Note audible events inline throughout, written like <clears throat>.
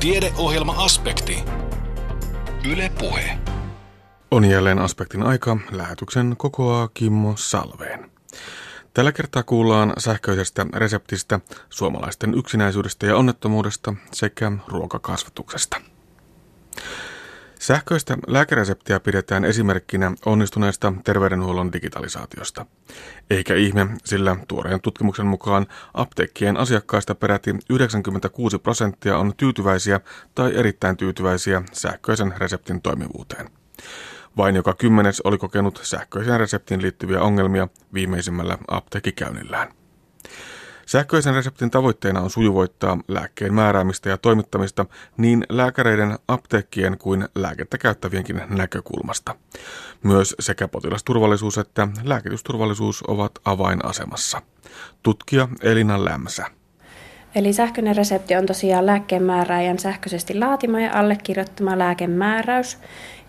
Tiedeohjelma-aspekti. Yle Puhe. On jälleen aspektin aika. Lähetyksen kokoaa Kimmo Salveen. Tällä kertaa kuullaan sähköisestä reseptistä, suomalaisten yksinäisyydestä ja onnettomuudesta sekä ruokakasvatuksesta. Sähköistä lääkereseptiä pidetään esimerkkinä onnistuneesta terveydenhuollon digitalisaatiosta. Eikä ihme, sillä tuoreen tutkimuksen mukaan apteekkien asiakkaista peräti 96 prosenttia on tyytyväisiä tai erittäin tyytyväisiä sähköisen reseptin toimivuuteen. Vain joka kymmenes oli kokenut sähköiseen reseptiin liittyviä ongelmia viimeisimmällä apteekikäynnillään. Sähköisen reseptin tavoitteena on sujuvoittaa lääkkeen määräämistä ja toimittamista niin lääkäreiden, apteekkien kuin lääkettä käyttävienkin näkökulmasta. Myös sekä potilasturvallisuus että lääkitysturvallisuus ovat avainasemassa. Tutkija Elina Lämsä. Eli sähköinen resepti on tosiaan lääkkeenmäärääjän sähköisesti laatima ja allekirjoittama lääkemääräys,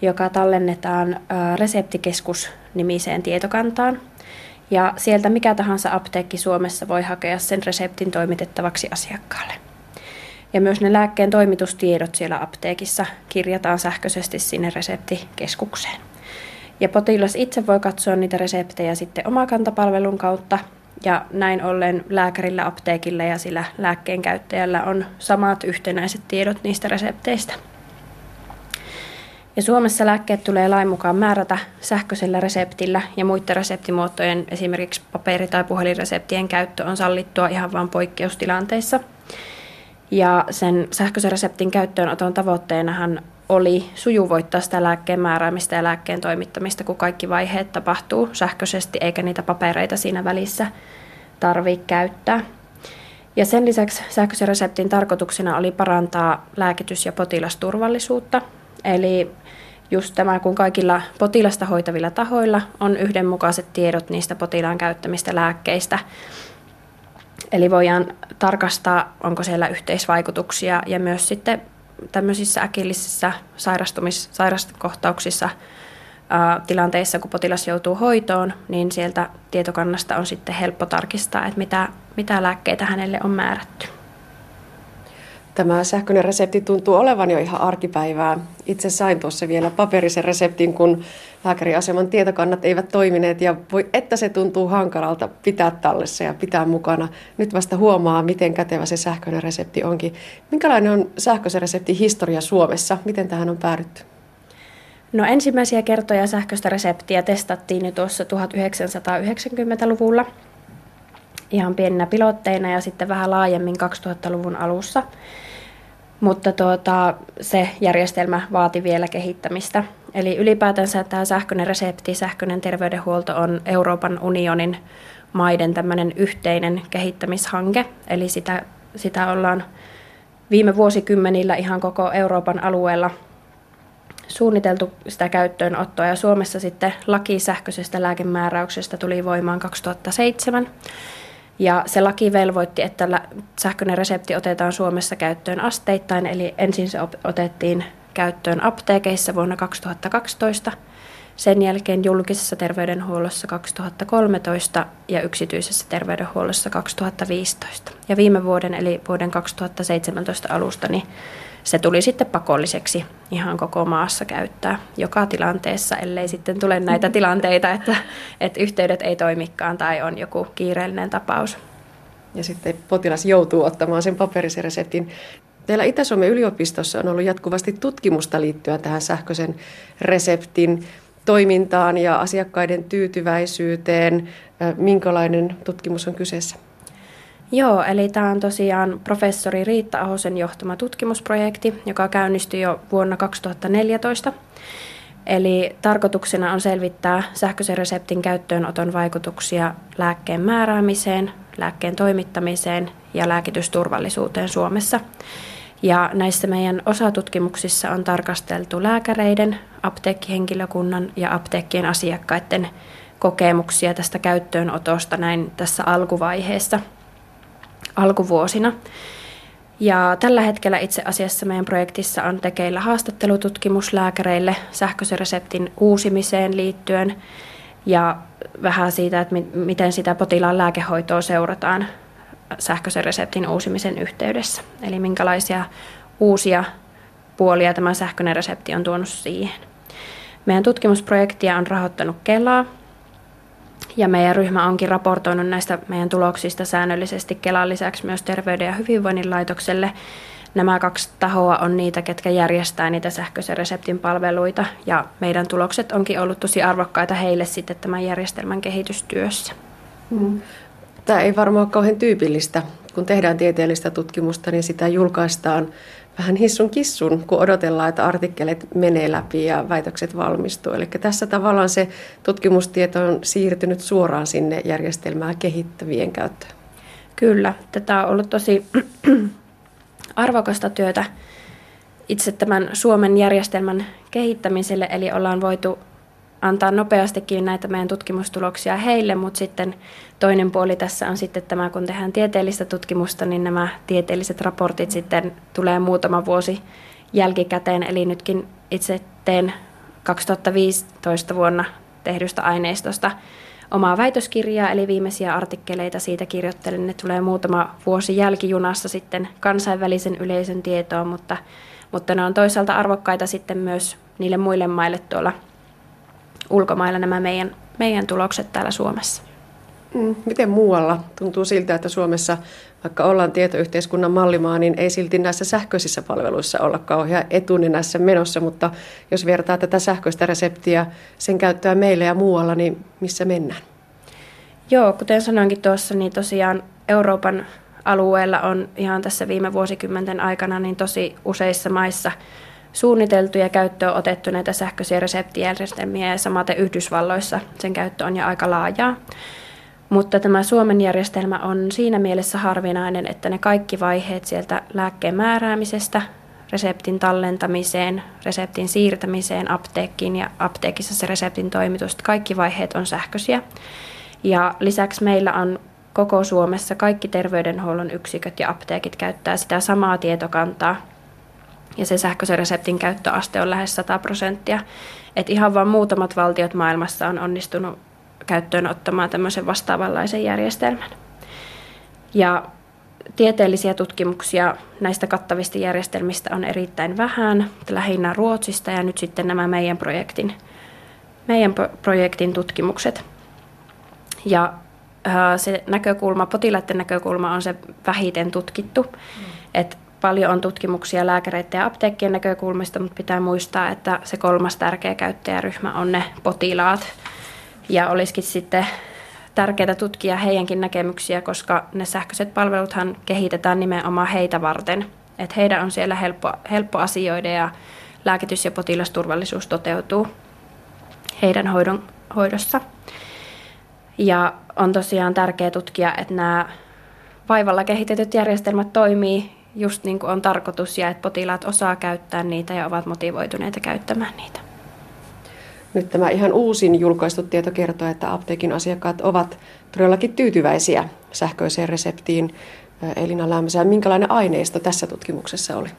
joka tallennetaan reseptikeskus-nimiseen tietokantaan. Ja sieltä mikä tahansa apteekki Suomessa voi hakea sen reseptin toimitettavaksi asiakkaalle. Ja myös ne lääkkeen toimitustiedot siellä apteekissa kirjataan sähköisesti sinne reseptikeskukseen. Ja potilas itse voi katsoa niitä reseptejä sitten omakantapalvelun kautta ja näin ollen lääkärillä, apteekilla ja sillä lääkkeen käyttäjällä on samat yhtenäiset tiedot niistä resepteistä. Ja Suomessa lääkkeet tulee lain mukaan määrätä sähköisellä reseptillä ja muiden reseptimuotojen, esimerkiksi paperi- tai puhelinreseptien käyttö on sallittua ihan vain poikkeustilanteissa. Ja sen sähköisen reseptin käyttöönoton tavoitteenahan oli sujuvoittaa sitä lääkkeen määräämistä ja lääkkeen toimittamista, kun kaikki vaiheet tapahtuu sähköisesti, eikä niitä papereita siinä välissä tarvitse käyttää. Ja sen lisäksi sähköisen reseptin tarkoituksena oli parantaa lääkitys- ja potilasturvallisuutta. Eli just tämä, kun kaikilla potilasta hoitavilla tahoilla on yhdenmukaiset tiedot niistä potilaan käyttämistä lääkkeistä. Eli voidaan tarkastaa, onko siellä yhteisvaikutuksia ja myös sitten tämmöisissä äkillisissä sairastumis, sairastukohtauksissa tilanteissa, kun potilas joutuu hoitoon, niin sieltä tietokannasta on sitten helppo tarkistaa, että mitä, mitä lääkkeitä hänelle on määrätty. Tämä sähköinen resepti tuntuu olevan jo ihan arkipäivää. Itse sain tuossa vielä paperisen reseptin, kun lääkäriaseman tietokannat eivät toimineet ja voi, että se tuntuu hankalalta pitää tallessa ja pitää mukana. Nyt vasta huomaa, miten kätevä se sähköinen resepti onkin. Minkälainen on sähköisen reseptin historia Suomessa? Miten tähän on päädytty? No ensimmäisiä kertoja sähköistä reseptiä testattiin jo tuossa 1990-luvulla ihan pieninä pilotteina ja sitten vähän laajemmin 2000-luvun alussa. Mutta tuota, se järjestelmä vaati vielä kehittämistä. Eli ylipäätänsä tämä sähköinen resepti, sähköinen terveydenhuolto on Euroopan unionin maiden tämmöinen yhteinen kehittämishanke. Eli sitä, sitä ollaan viime vuosikymmenillä ihan koko Euroopan alueella suunniteltu sitä käyttöönottoa ja Suomessa sitten laki sähköisestä lääkemääräyksestä tuli voimaan 2007. Ja se laki velvoitti, että sähköinen resepti otetaan Suomessa käyttöön asteittain, eli ensin se otettiin käyttöön apteekeissa vuonna 2012, sen jälkeen julkisessa terveydenhuollossa 2013 ja yksityisessä terveydenhuollossa 2015. Ja viime vuoden eli vuoden 2017 alusta niin se tuli sitten pakolliseksi ihan koko maassa käyttää joka tilanteessa, ellei sitten tule näitä <laughs> tilanteita, että, että yhteydet ei toimikaan tai on joku kiireellinen tapaus. Ja sitten potilas joutuu ottamaan sen paperisen reseptin. Teillä Itä-Suomen yliopistossa on ollut jatkuvasti tutkimusta liittyen tähän sähköisen reseptin toimintaan ja asiakkaiden tyytyväisyyteen. Minkälainen tutkimus on kyseessä? Joo, eli tämä on tosiaan professori Riitta Ahosen johtama tutkimusprojekti, joka käynnistyi jo vuonna 2014. Eli tarkoituksena on selvittää sähköisen reseptin käyttöönoton vaikutuksia lääkkeen määräämiseen, lääkkeen toimittamiseen ja lääkitysturvallisuuteen Suomessa. Ja näissä meidän osatutkimuksissa on tarkasteltu lääkäreiden, apteekkihenkilökunnan ja apteekkien asiakkaiden kokemuksia tästä käyttöönotosta näin tässä alkuvaiheessa – alkuvuosina. Ja tällä hetkellä itse asiassa meidän projektissa on tekeillä haastattelututkimus lääkäreille sähköisen reseptin uusimiseen liittyen ja vähän siitä, että miten sitä potilaan lääkehoitoa seurataan sähköisen reseptin uusimisen yhteydessä. Eli minkälaisia uusia puolia tämä sähköinen resepti on tuonut siihen. Meidän tutkimusprojektia on rahoittanut Kelaa ja meidän ryhmä onkin raportoinut näistä meidän tuloksista säännöllisesti Kelan lisäksi myös Terveyden ja hyvinvoinnin laitokselle. Nämä kaksi tahoa on niitä, ketkä järjestää niitä sähköisen reseptin palveluita ja meidän tulokset onkin ollut tosi arvokkaita heille sitten tämän järjestelmän kehitystyössä. Mm. Tämä ei varmaan ole kauhean tyypillistä. Kun tehdään tieteellistä tutkimusta, niin sitä julkaistaan vähän hissun kissun, kun odotellaan, että artikkelit menee läpi ja väitökset valmistuu. Eli tässä tavallaan se tutkimustieto on siirtynyt suoraan sinne järjestelmää kehittävien käyttöön. Kyllä, tätä on ollut tosi <clears throat> arvokasta työtä itse tämän Suomen järjestelmän kehittämiselle, eli ollaan voitu antaa nopeastikin näitä meidän tutkimustuloksia heille, mutta sitten toinen puoli tässä on sitten tämä, kun tehdään tieteellistä tutkimusta, niin nämä tieteelliset raportit sitten tulee muutama vuosi jälkikäteen, eli nytkin itse teen 2015 vuonna tehdystä aineistosta omaa väitöskirjaa, eli viimeisiä artikkeleita siitä kirjoittelen. Ne tulee muutama vuosi jälkijunassa sitten kansainvälisen yleisön tietoon, mutta, mutta ne on toisaalta arvokkaita sitten myös niille muille maille tuolla ulkomailla nämä meidän, meidän tulokset täällä Suomessa. Mm, miten muualla? Tuntuu siltä, että Suomessa, vaikka ollaan tietoyhteiskunnan mallimaa, niin ei silti näissä sähköisissä palveluissa olla kauhean etuninässä menossa, mutta jos vertaa tätä sähköistä reseptiä, sen käyttöä meillä ja muualla, niin missä mennään? Joo, kuten sanoinkin tuossa, niin tosiaan Euroopan alueella on ihan tässä viime vuosikymmenten aikana niin tosi useissa maissa – suunniteltu ja käyttöön otettu näitä sähköisiä reseptijärjestelmiä ja samaten Yhdysvalloissa sen käyttö on jo aika laajaa. Mutta tämä Suomen järjestelmä on siinä mielessä harvinainen, että ne kaikki vaiheet sieltä lääkkeen määräämisestä, reseptin tallentamiseen, reseptin siirtämiseen apteekkiin ja apteekissa se reseptin toimitus, kaikki vaiheet on sähköisiä. Ja lisäksi meillä on koko Suomessa kaikki terveydenhuollon yksiköt ja apteekit käyttää sitä samaa tietokantaa, ja se sähköisen reseptin käyttöaste on lähes 100 prosenttia. Et ihan vain muutamat valtiot maailmassa on onnistunut käyttöön ottamaan tämmöisen vastaavanlaisen järjestelmän. Ja tieteellisiä tutkimuksia näistä kattavista järjestelmistä on erittäin vähän, lähinnä Ruotsista ja nyt sitten nämä meidän projektin, meidän projektin tutkimukset. Ja se näkökulma, potilaiden näkökulma on se vähiten tutkittu, mm. että Paljon on tutkimuksia lääkäreiden ja apteekkien näkökulmasta, mutta pitää muistaa, että se kolmas tärkeä käyttäjäryhmä on ne potilaat. Ja olisikin sitten tärkeää tutkia heidänkin näkemyksiä, koska ne sähköiset palveluthan kehitetään nimenomaan heitä varten. Että heidän on siellä helppo, helppo asioida ja lääkitys- ja potilasturvallisuus toteutuu heidän hoidon, hoidossa. Ja on tosiaan tärkeää tutkia, että nämä vaivalla kehitetyt järjestelmät toimii just niin kuin on tarkoitus ja että potilaat osaa käyttää niitä ja ovat motivoituneita käyttämään niitä. Nyt tämä ihan uusin julkaistu tieto kertoo, että apteekin asiakkaat ovat todellakin tyytyväisiä sähköiseen reseptiin. Elina Lämmösä, minkälainen aineisto tässä tutkimuksessa oli?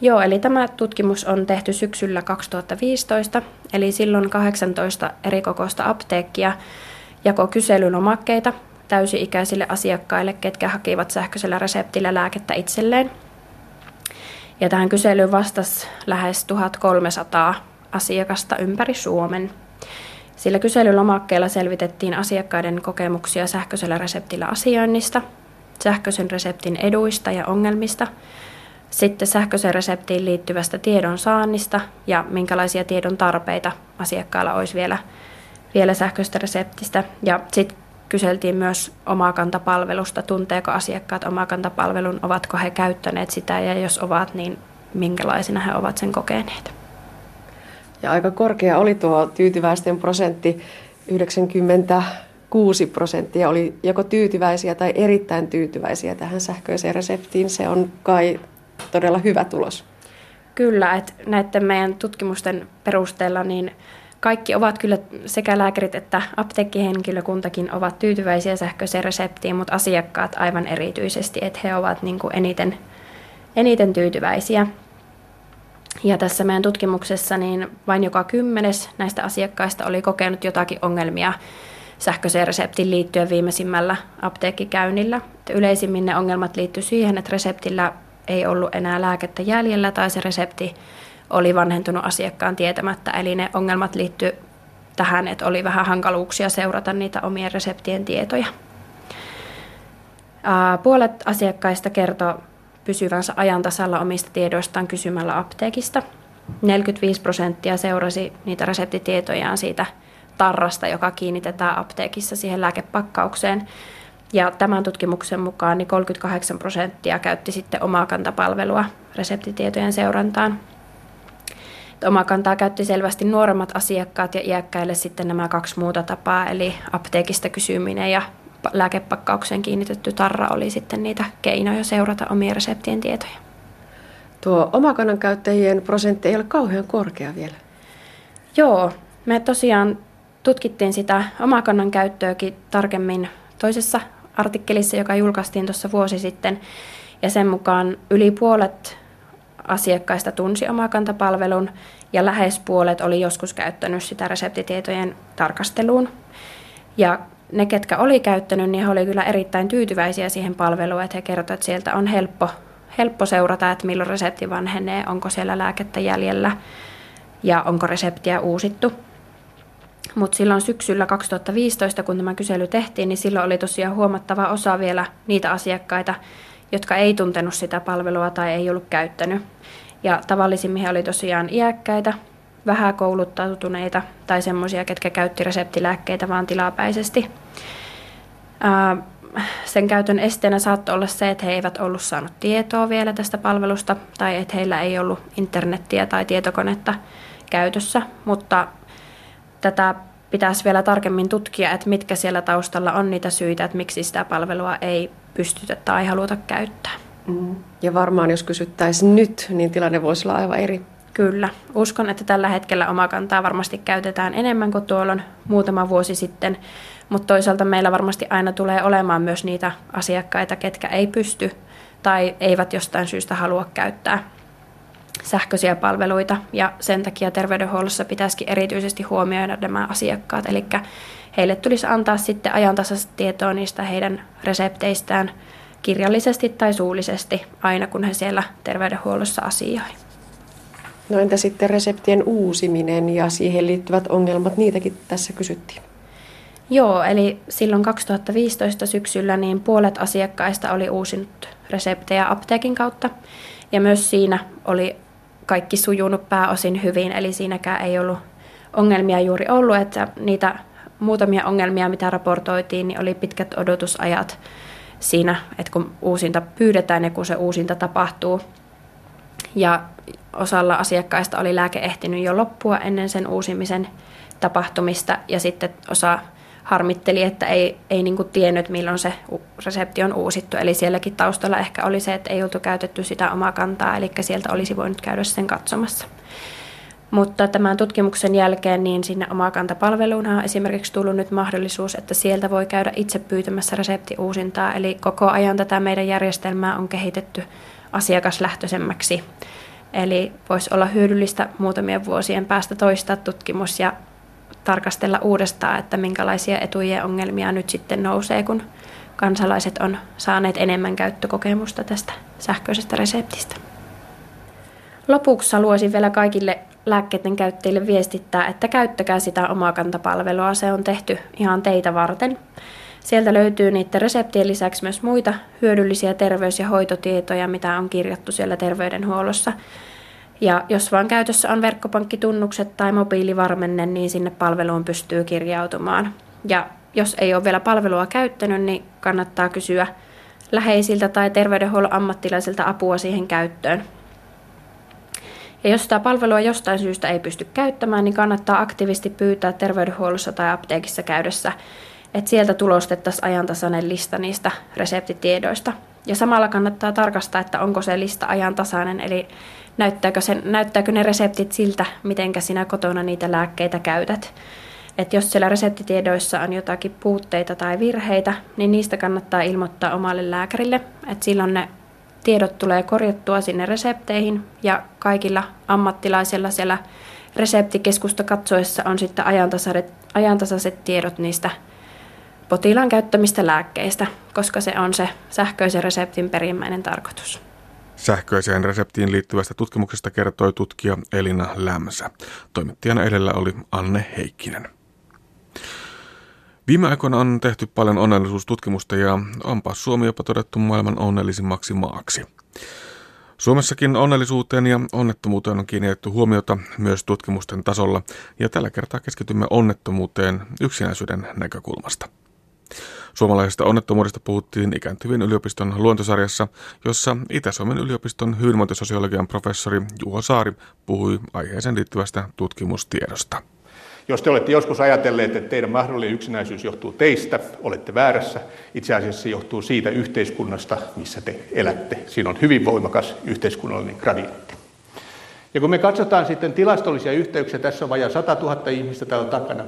Joo, eli tämä tutkimus on tehty syksyllä 2015, eli silloin 18 eri kokoista apteekkia jako kyselylomakkeita täysi-ikäisille asiakkaille, ketkä hakivat sähköisellä reseptillä lääkettä itselleen. Ja tähän kyselyyn vastasi lähes 1300 asiakasta ympäri Suomen. Sillä kyselylomakkeella selvitettiin asiakkaiden kokemuksia sähköisellä reseptillä asioinnista, sähköisen reseptin eduista ja ongelmista, sitten sähköisen reseptiin liittyvästä tiedon saannista ja minkälaisia tiedon tarpeita asiakkailla olisi vielä, vielä sähköistä reseptistä. Ja sitten kyseltiin myös omakantapalvelusta, tunteeko asiakkaat omakantapalvelun, ovatko he käyttäneet sitä ja jos ovat, niin minkälaisina he ovat sen kokeneet. Ja aika korkea oli tuo tyytyväisten prosentti, 96 prosenttia oli joko tyytyväisiä tai erittäin tyytyväisiä tähän sähköiseen reseptiin. Se on kai todella hyvä tulos. Kyllä, että näiden meidän tutkimusten perusteella niin kaikki ovat kyllä, sekä lääkärit että apteekkihenkilökuntakin ovat tyytyväisiä sähköiseen reseptiin, mutta asiakkaat aivan erityisesti, että he ovat niin kuin eniten, eniten tyytyväisiä. Ja tässä meidän tutkimuksessa niin vain joka kymmenes näistä asiakkaista oli kokenut jotakin ongelmia sähköiseen reseptiin liittyen viimeisimmällä apteekkikäynnillä. Yleisimmin ne ongelmat liittyy siihen, että reseptillä ei ollut enää lääkettä jäljellä tai se resepti oli vanhentunut asiakkaan tietämättä. Eli ne ongelmat liittyy tähän, että oli vähän hankaluuksia seurata niitä omien reseptien tietoja. Puolet asiakkaista kertoo pysyvänsä ajan tasalla omista tiedoistaan kysymällä apteekista. 45 prosenttia seurasi niitä reseptitietojaan siitä tarrasta, joka kiinnitetään apteekissa siihen lääkepakkaukseen. Ja tämän tutkimuksen mukaan niin 38 prosenttia käytti sitten omaa kantapalvelua reseptitietojen seurantaan. Omaa kantaa käytti selvästi nuoremmat asiakkaat ja iäkkäille sitten nämä kaksi muuta tapaa, eli apteekista kysyminen ja lääkepakkaukseen kiinnitetty tarra oli sitten niitä keinoja seurata omien reseptien tietoja. Tuo omakannan käyttäjien prosentti ei ole kauhean korkea vielä. Joo, me tosiaan tutkittiin sitä omakannan käyttöäkin tarkemmin toisessa artikkelissa, joka julkaistiin tuossa vuosi sitten. Ja sen mukaan yli puolet asiakkaista tunsi omakantapalvelun ja lähes puolet oli joskus käyttänyt sitä reseptitietojen tarkasteluun. Ja ne, ketkä oli käyttänyt, niin he oli kyllä erittäin tyytyväisiä siihen palveluun, että he kertoivat, että sieltä on helppo, helppo seurata, että milloin resepti vanhenee, onko siellä lääkettä jäljellä ja onko reseptiä uusittu. Mutta silloin syksyllä 2015, kun tämä kysely tehtiin, niin silloin oli tosiaan huomattava osa vielä niitä asiakkaita, jotka ei tuntenut sitä palvelua tai ei ollut käyttänyt. Ja tavallisimmin he oli tosiaan iäkkäitä, vähän kouluttautuneita tai semmoisia, ketkä käytti reseptilääkkeitä vaan tilapäisesti. Sen käytön esteenä saattoi olla se, että he eivät ollut saanut tietoa vielä tästä palvelusta tai että heillä ei ollut internettiä tai tietokonetta käytössä, mutta tätä pitäisi vielä tarkemmin tutkia, että mitkä siellä taustalla on niitä syitä, että miksi sitä palvelua ei pystytä tai haluta käyttää. Mm. Ja varmaan jos kysyttäisiin nyt, niin tilanne voisi olla aivan eri. Kyllä. Uskon, että tällä hetkellä omakantaa varmasti käytetään enemmän kuin tuolla on muutama vuosi sitten, mutta toisaalta meillä varmasti aina tulee olemaan myös niitä asiakkaita, ketkä ei pysty tai eivät jostain syystä halua käyttää sähköisiä palveluita ja sen takia terveydenhuollossa pitäisikin erityisesti huomioida nämä asiakkaat, eli heille tulisi antaa sitten ajantasaista tietoa niistä heidän resepteistään kirjallisesti tai suullisesti aina kun he siellä terveydenhuollossa asioi. No entä sitten reseptien uusiminen ja siihen liittyvät ongelmat, niitäkin tässä kysyttiin. Joo, eli silloin 2015 syksyllä niin puolet asiakkaista oli uusinut reseptejä apteekin kautta. Ja myös siinä oli kaikki sujunut pääosin hyvin, eli siinäkään ei ollut ongelmia juuri ollut, että niitä muutamia ongelmia, mitä raportoitiin, niin oli pitkät odotusajat siinä, että kun uusinta pyydetään ja kun se uusinta tapahtuu. Ja osalla asiakkaista oli lääke ehtinyt jo loppua ennen sen uusimisen tapahtumista ja sitten osa harmitteli, että ei, ei niin kuin tiennyt, milloin se resepti on uusittu. Eli sielläkin taustalla ehkä oli se, että ei oltu käytetty sitä omaa kantaa, eli sieltä olisi voinut käydä sen katsomassa. Mutta tämän tutkimuksen jälkeen niin sinne omakantapalveluun on esimerkiksi tullut nyt mahdollisuus, että sieltä voi käydä itse pyytämässä reseptiuusintaa. Eli koko ajan tätä meidän järjestelmää on kehitetty asiakaslähtöisemmäksi. Eli voisi olla hyödyllistä muutamien vuosien päästä toistaa tutkimus ja tarkastella uudestaan, että minkälaisia etujen ongelmia nyt sitten nousee, kun kansalaiset on saaneet enemmän käyttökokemusta tästä sähköisestä reseptistä. Lopuksi haluaisin vielä kaikille lääkkeiden käyttäjille viestittää, että käyttäkää sitä omaa kantapalvelua. Se on tehty ihan teitä varten. Sieltä löytyy niiden reseptien lisäksi myös muita hyödyllisiä terveys- ja hoitotietoja, mitä on kirjattu siellä terveydenhuollossa. Ja jos vaan käytössä on verkkopankkitunnukset tai mobiilivarmenne, niin sinne palveluun pystyy kirjautumaan. Ja jos ei ole vielä palvelua käyttänyt, niin kannattaa kysyä läheisiltä tai terveydenhuollon ammattilaisilta apua siihen käyttöön. Ja jos sitä palvelua jostain syystä ei pysty käyttämään, niin kannattaa aktiivisesti pyytää terveydenhuollossa tai apteekissa käydessä, että sieltä tulostettaisiin ajantasainen lista niistä reseptitiedoista. Ja samalla kannattaa tarkastaa, että onko se lista ajantasainen, eli näyttääkö, sen, näyttääkö ne reseptit siltä, miten sinä kotona niitä lääkkeitä käytät. Et jos siellä reseptitiedoissa on jotakin puutteita tai virheitä, niin niistä kannattaa ilmoittaa omalle lääkärille. Et silloin ne tiedot tulee korjattua sinne resepteihin ja kaikilla ammattilaisilla siellä reseptikeskusta katsoessa on sitten ajantasaiset, ajantasaiset tiedot niistä potilaan käyttämistä lääkkeistä, koska se on se sähköisen reseptin perimmäinen tarkoitus. Sähköiseen reseptiin liittyvästä tutkimuksesta kertoi tutkija Elina Lämsä. Toimittajana edellä oli Anne Heikkinen. Viime aikoina on tehty paljon onnellisuustutkimusta ja onpa Suomi jopa todettu maailman onnellisimmaksi maaksi. Suomessakin onnellisuuteen ja onnettomuuteen on kiinnitetty huomiota myös tutkimusten tasolla ja tällä kertaa keskitymme onnettomuuteen yksinäisyyden näkökulmasta. Suomalaisesta onnettomuudesta puhuttiin ikääntyvien yliopiston luontosarjassa, jossa Itä-Suomen yliopiston hyvinvointisosiologian professori Juho Saari puhui aiheeseen liittyvästä tutkimustiedosta. Jos te olette joskus ajatelleet, että teidän mahdollinen yksinäisyys johtuu teistä, olette väärässä. Itse asiassa se johtuu siitä yhteiskunnasta, missä te elätte. Siinä on hyvin voimakas yhteiskunnallinen gradientti. Ja kun me katsotaan sitten tilastollisia yhteyksiä, tässä on vajaa 100 000 ihmistä täällä takana,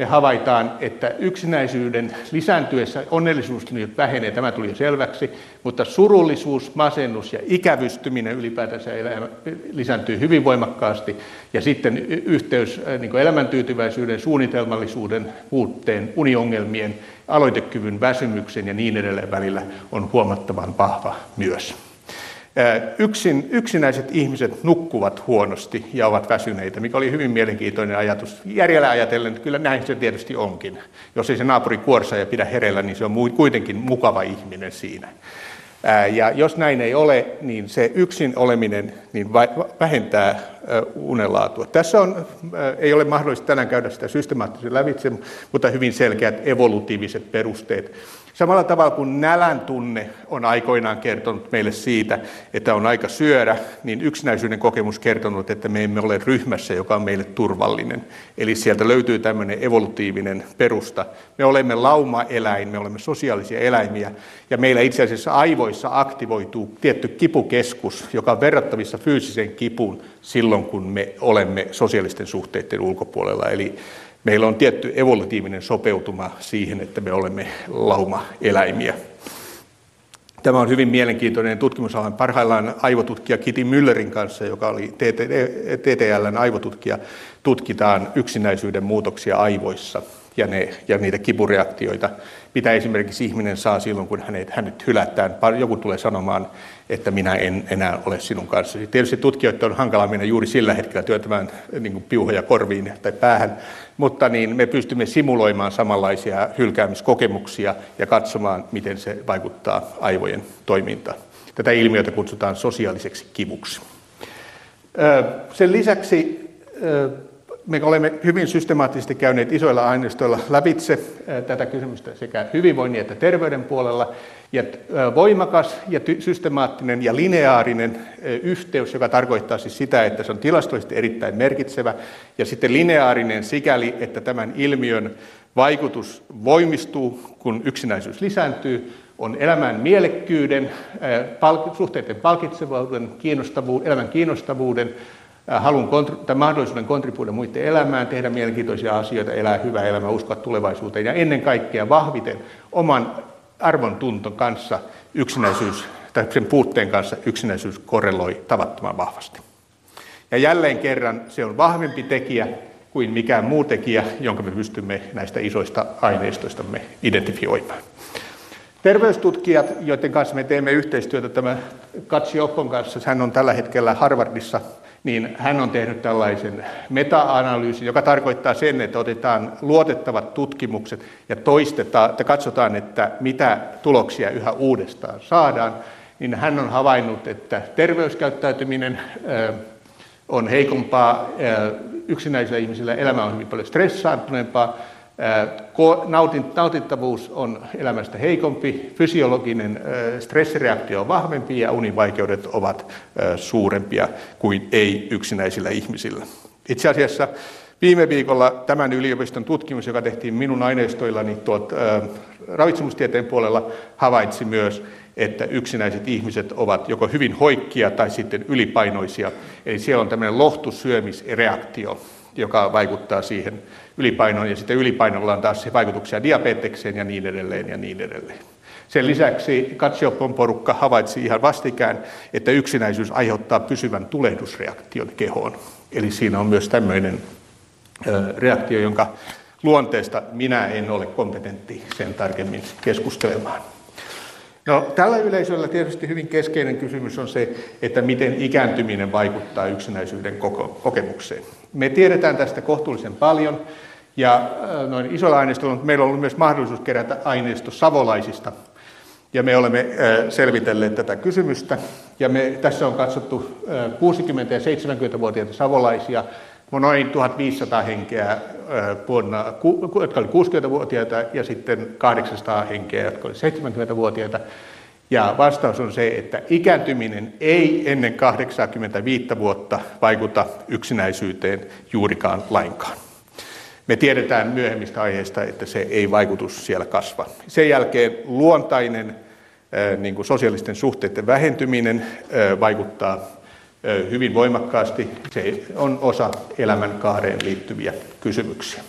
me havaitaan, että yksinäisyyden lisääntyessä onnellisuus nyt vähenee, tämä tuli jo selväksi, mutta surullisuus, masennus ja ikävystyminen ylipäätänsä lisääntyy hyvin voimakkaasti. Ja sitten yhteys äh, niin elämäntyytyväisyyden, suunnitelmallisuuden, puutteen, uniongelmien, aloitekyvyn, väsymyksen ja niin edelleen välillä on huomattavan vahva myös. Yksin, yksinäiset ihmiset nukkuvat huonosti ja ovat väsyneitä, mikä oli hyvin mielenkiintoinen ajatus. Järjellä ajatellen, että kyllä näin se tietysti onkin. Jos ei se naapuri kuorsa ja pidä hereillä, niin se on kuitenkin mukava ihminen siinä. Ja jos näin ei ole, niin se yksin oleminen niin vähentää unelaatua. Tässä on, ei ole mahdollista tänään käydä sitä systemaattisesti lävitse, mutta hyvin selkeät evolutiiviset perusteet Samalla tavalla kuin nälän tunne on aikoinaan kertonut meille siitä, että on aika syödä, niin yksinäisyyden kokemus kertonut, että me emme ole ryhmässä, joka on meille turvallinen. Eli sieltä löytyy tämmöinen evolutiivinen perusta. Me olemme lauma-eläin, me olemme sosiaalisia eläimiä, ja meillä itse asiassa aivoissa aktivoituu tietty kipukeskus, joka on verrattavissa fyysiseen kipuun silloin, kun me olemme sosiaalisten suhteiden ulkopuolella. Eli meillä on tietty evolutiivinen sopeutuma siihen, että me olemme lauma-eläimiä. Tämä on hyvin mielenkiintoinen tutkimusalan parhaillaan aivotutkija Kitty Müllerin kanssa, joka oli TTLn aivotutkija, tutkitaan yksinäisyyden muutoksia aivoissa ja, ne, ja niitä kipureaktioita, mitä esimerkiksi ihminen saa silloin, kun hänet, hänet hylätään. Joku tulee sanomaan, että minä en enää ole sinun kanssasi. Tietysti tutkijoiden on hankala mennä juuri sillä hetkellä työtämään niin piuhoja korviin tai päähän, mutta niin me pystymme simuloimaan samanlaisia hylkäämiskokemuksia ja katsomaan, miten se vaikuttaa aivojen toimintaan. Tätä ilmiötä kutsutaan sosiaaliseksi kivuksi. Sen lisäksi me olemme hyvin systemaattisesti käyneet isoilla aineistoilla lävitse tätä kysymystä sekä hyvinvoinnin että terveyden puolella. Ja voimakas ja systemaattinen ja lineaarinen yhteys, joka tarkoittaa siis sitä, että se on tilastollisesti erittäin merkitsevä, ja sitten lineaarinen sikäli, että tämän ilmiön vaikutus voimistuu, kun yksinäisyys lisääntyy, on elämän mielekkyyden, suhteiden palkitsevuuden, kiinnostavuuden, elämän kiinnostavuuden, halun tai mahdollisuuden kontribuoida muiden elämään, tehdä mielenkiintoisia asioita, elää hyvää elämää, uskoa tulevaisuuteen ja ennen kaikkea vahviten oman arvon tunton kanssa yksinäisyys, tai sen puutteen kanssa yksinäisyys korreloi tavattoman vahvasti. Ja jälleen kerran se on vahvempi tekijä kuin mikään muu tekijä, jonka me pystymme näistä isoista aineistoistamme identifioimaan. Terveystutkijat, joiden kanssa me teemme yhteistyötä, tämä Katsi Oppon kanssa, hän on tällä hetkellä Harvardissa niin hän on tehnyt tällaisen meta-analyysin, joka tarkoittaa sen, että otetaan luotettavat tutkimukset ja toistetaan, että katsotaan, että mitä tuloksia yhä uudestaan saadaan. Niin hän on havainnut, että terveyskäyttäytyminen on heikompaa yksinäisillä ihmisillä, elämä on hyvin paljon stressaantuneempaa, Nautittavuus on elämästä heikompi, fysiologinen stressireaktio on vahvempi ja univaikeudet ovat suurempia kuin ei-yksinäisillä ihmisillä. Itse asiassa viime viikolla tämän yliopiston tutkimus, joka tehtiin minun aineistoillani tuot, ravitsemustieteen puolella, havaitsi myös, että yksinäiset ihmiset ovat joko hyvin hoikkia tai sitten ylipainoisia. Eli siellä on tämmöinen lohtusyömisreaktio, joka vaikuttaa siihen ylipainoon, ja sitten ylipainolla on taas vaikutuksia diabetekseen ja niin edelleen ja niin edelleen. Sen lisäksi Katsiopon porukka havaitsi ihan vastikään, että yksinäisyys aiheuttaa pysyvän tulehdusreaktion kehoon. Eli siinä on myös tämmöinen reaktio, jonka luonteesta minä en ole kompetentti sen tarkemmin keskustelemaan. No, tällä yleisöllä tietysti hyvin keskeinen kysymys on se, että miten ikääntyminen vaikuttaa yksinäisyyden kokemukseen. Me tiedetään tästä kohtuullisen paljon ja äh, noin isolla aineistolla, mutta meillä on ollut myös mahdollisuus kerätä aineisto savolaisista. Ja me olemme äh, selvitelleet tätä kysymystä. Ja me, tässä on katsottu 60- äh, ja 70-vuotiaita savolaisia, noin 1500 henkeä vuonna, jotka olivat 60-vuotiaita ja sitten 800 henkeä, jotka olivat 70-vuotiaita. Ja vastaus on se, että ikääntyminen ei ennen 85 vuotta vaikuta yksinäisyyteen juurikaan lainkaan. Me tiedetään myöhemmistä aiheista, että se ei vaikutus siellä kasva. Sen jälkeen luontainen niin kuin sosiaalisten suhteiden vähentyminen vaikuttaa hyvin voimakkaasti. Se on osa elämän kaareen liittyviä kysymyksiä.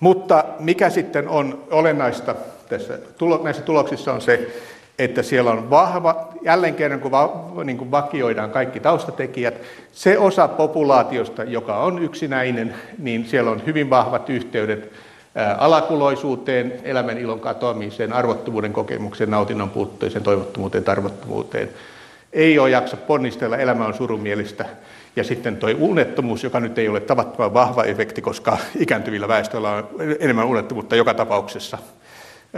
Mutta mikä sitten on olennaista tässä, näissä tuloksissa on se, että siellä on vahva, jälleen kerran kun, va, niin kuin vakioidaan kaikki taustatekijät, se osa populaatiosta, joka on yksinäinen, niin siellä on hyvin vahvat yhteydet alakuloisuuteen, elämän ilon katoamiseen, arvottomuuden kokemukseen, nautinnon puutteeseen, toivottomuuteen, tarvottomuuteen. Ei ole jaksa ponnistella, elämä on surumielistä. Ja sitten tuo unettomuus, joka nyt ei ole tavattoman vahva efekti, koska ikääntyvillä väestöillä on enemmän unettomuutta joka tapauksessa –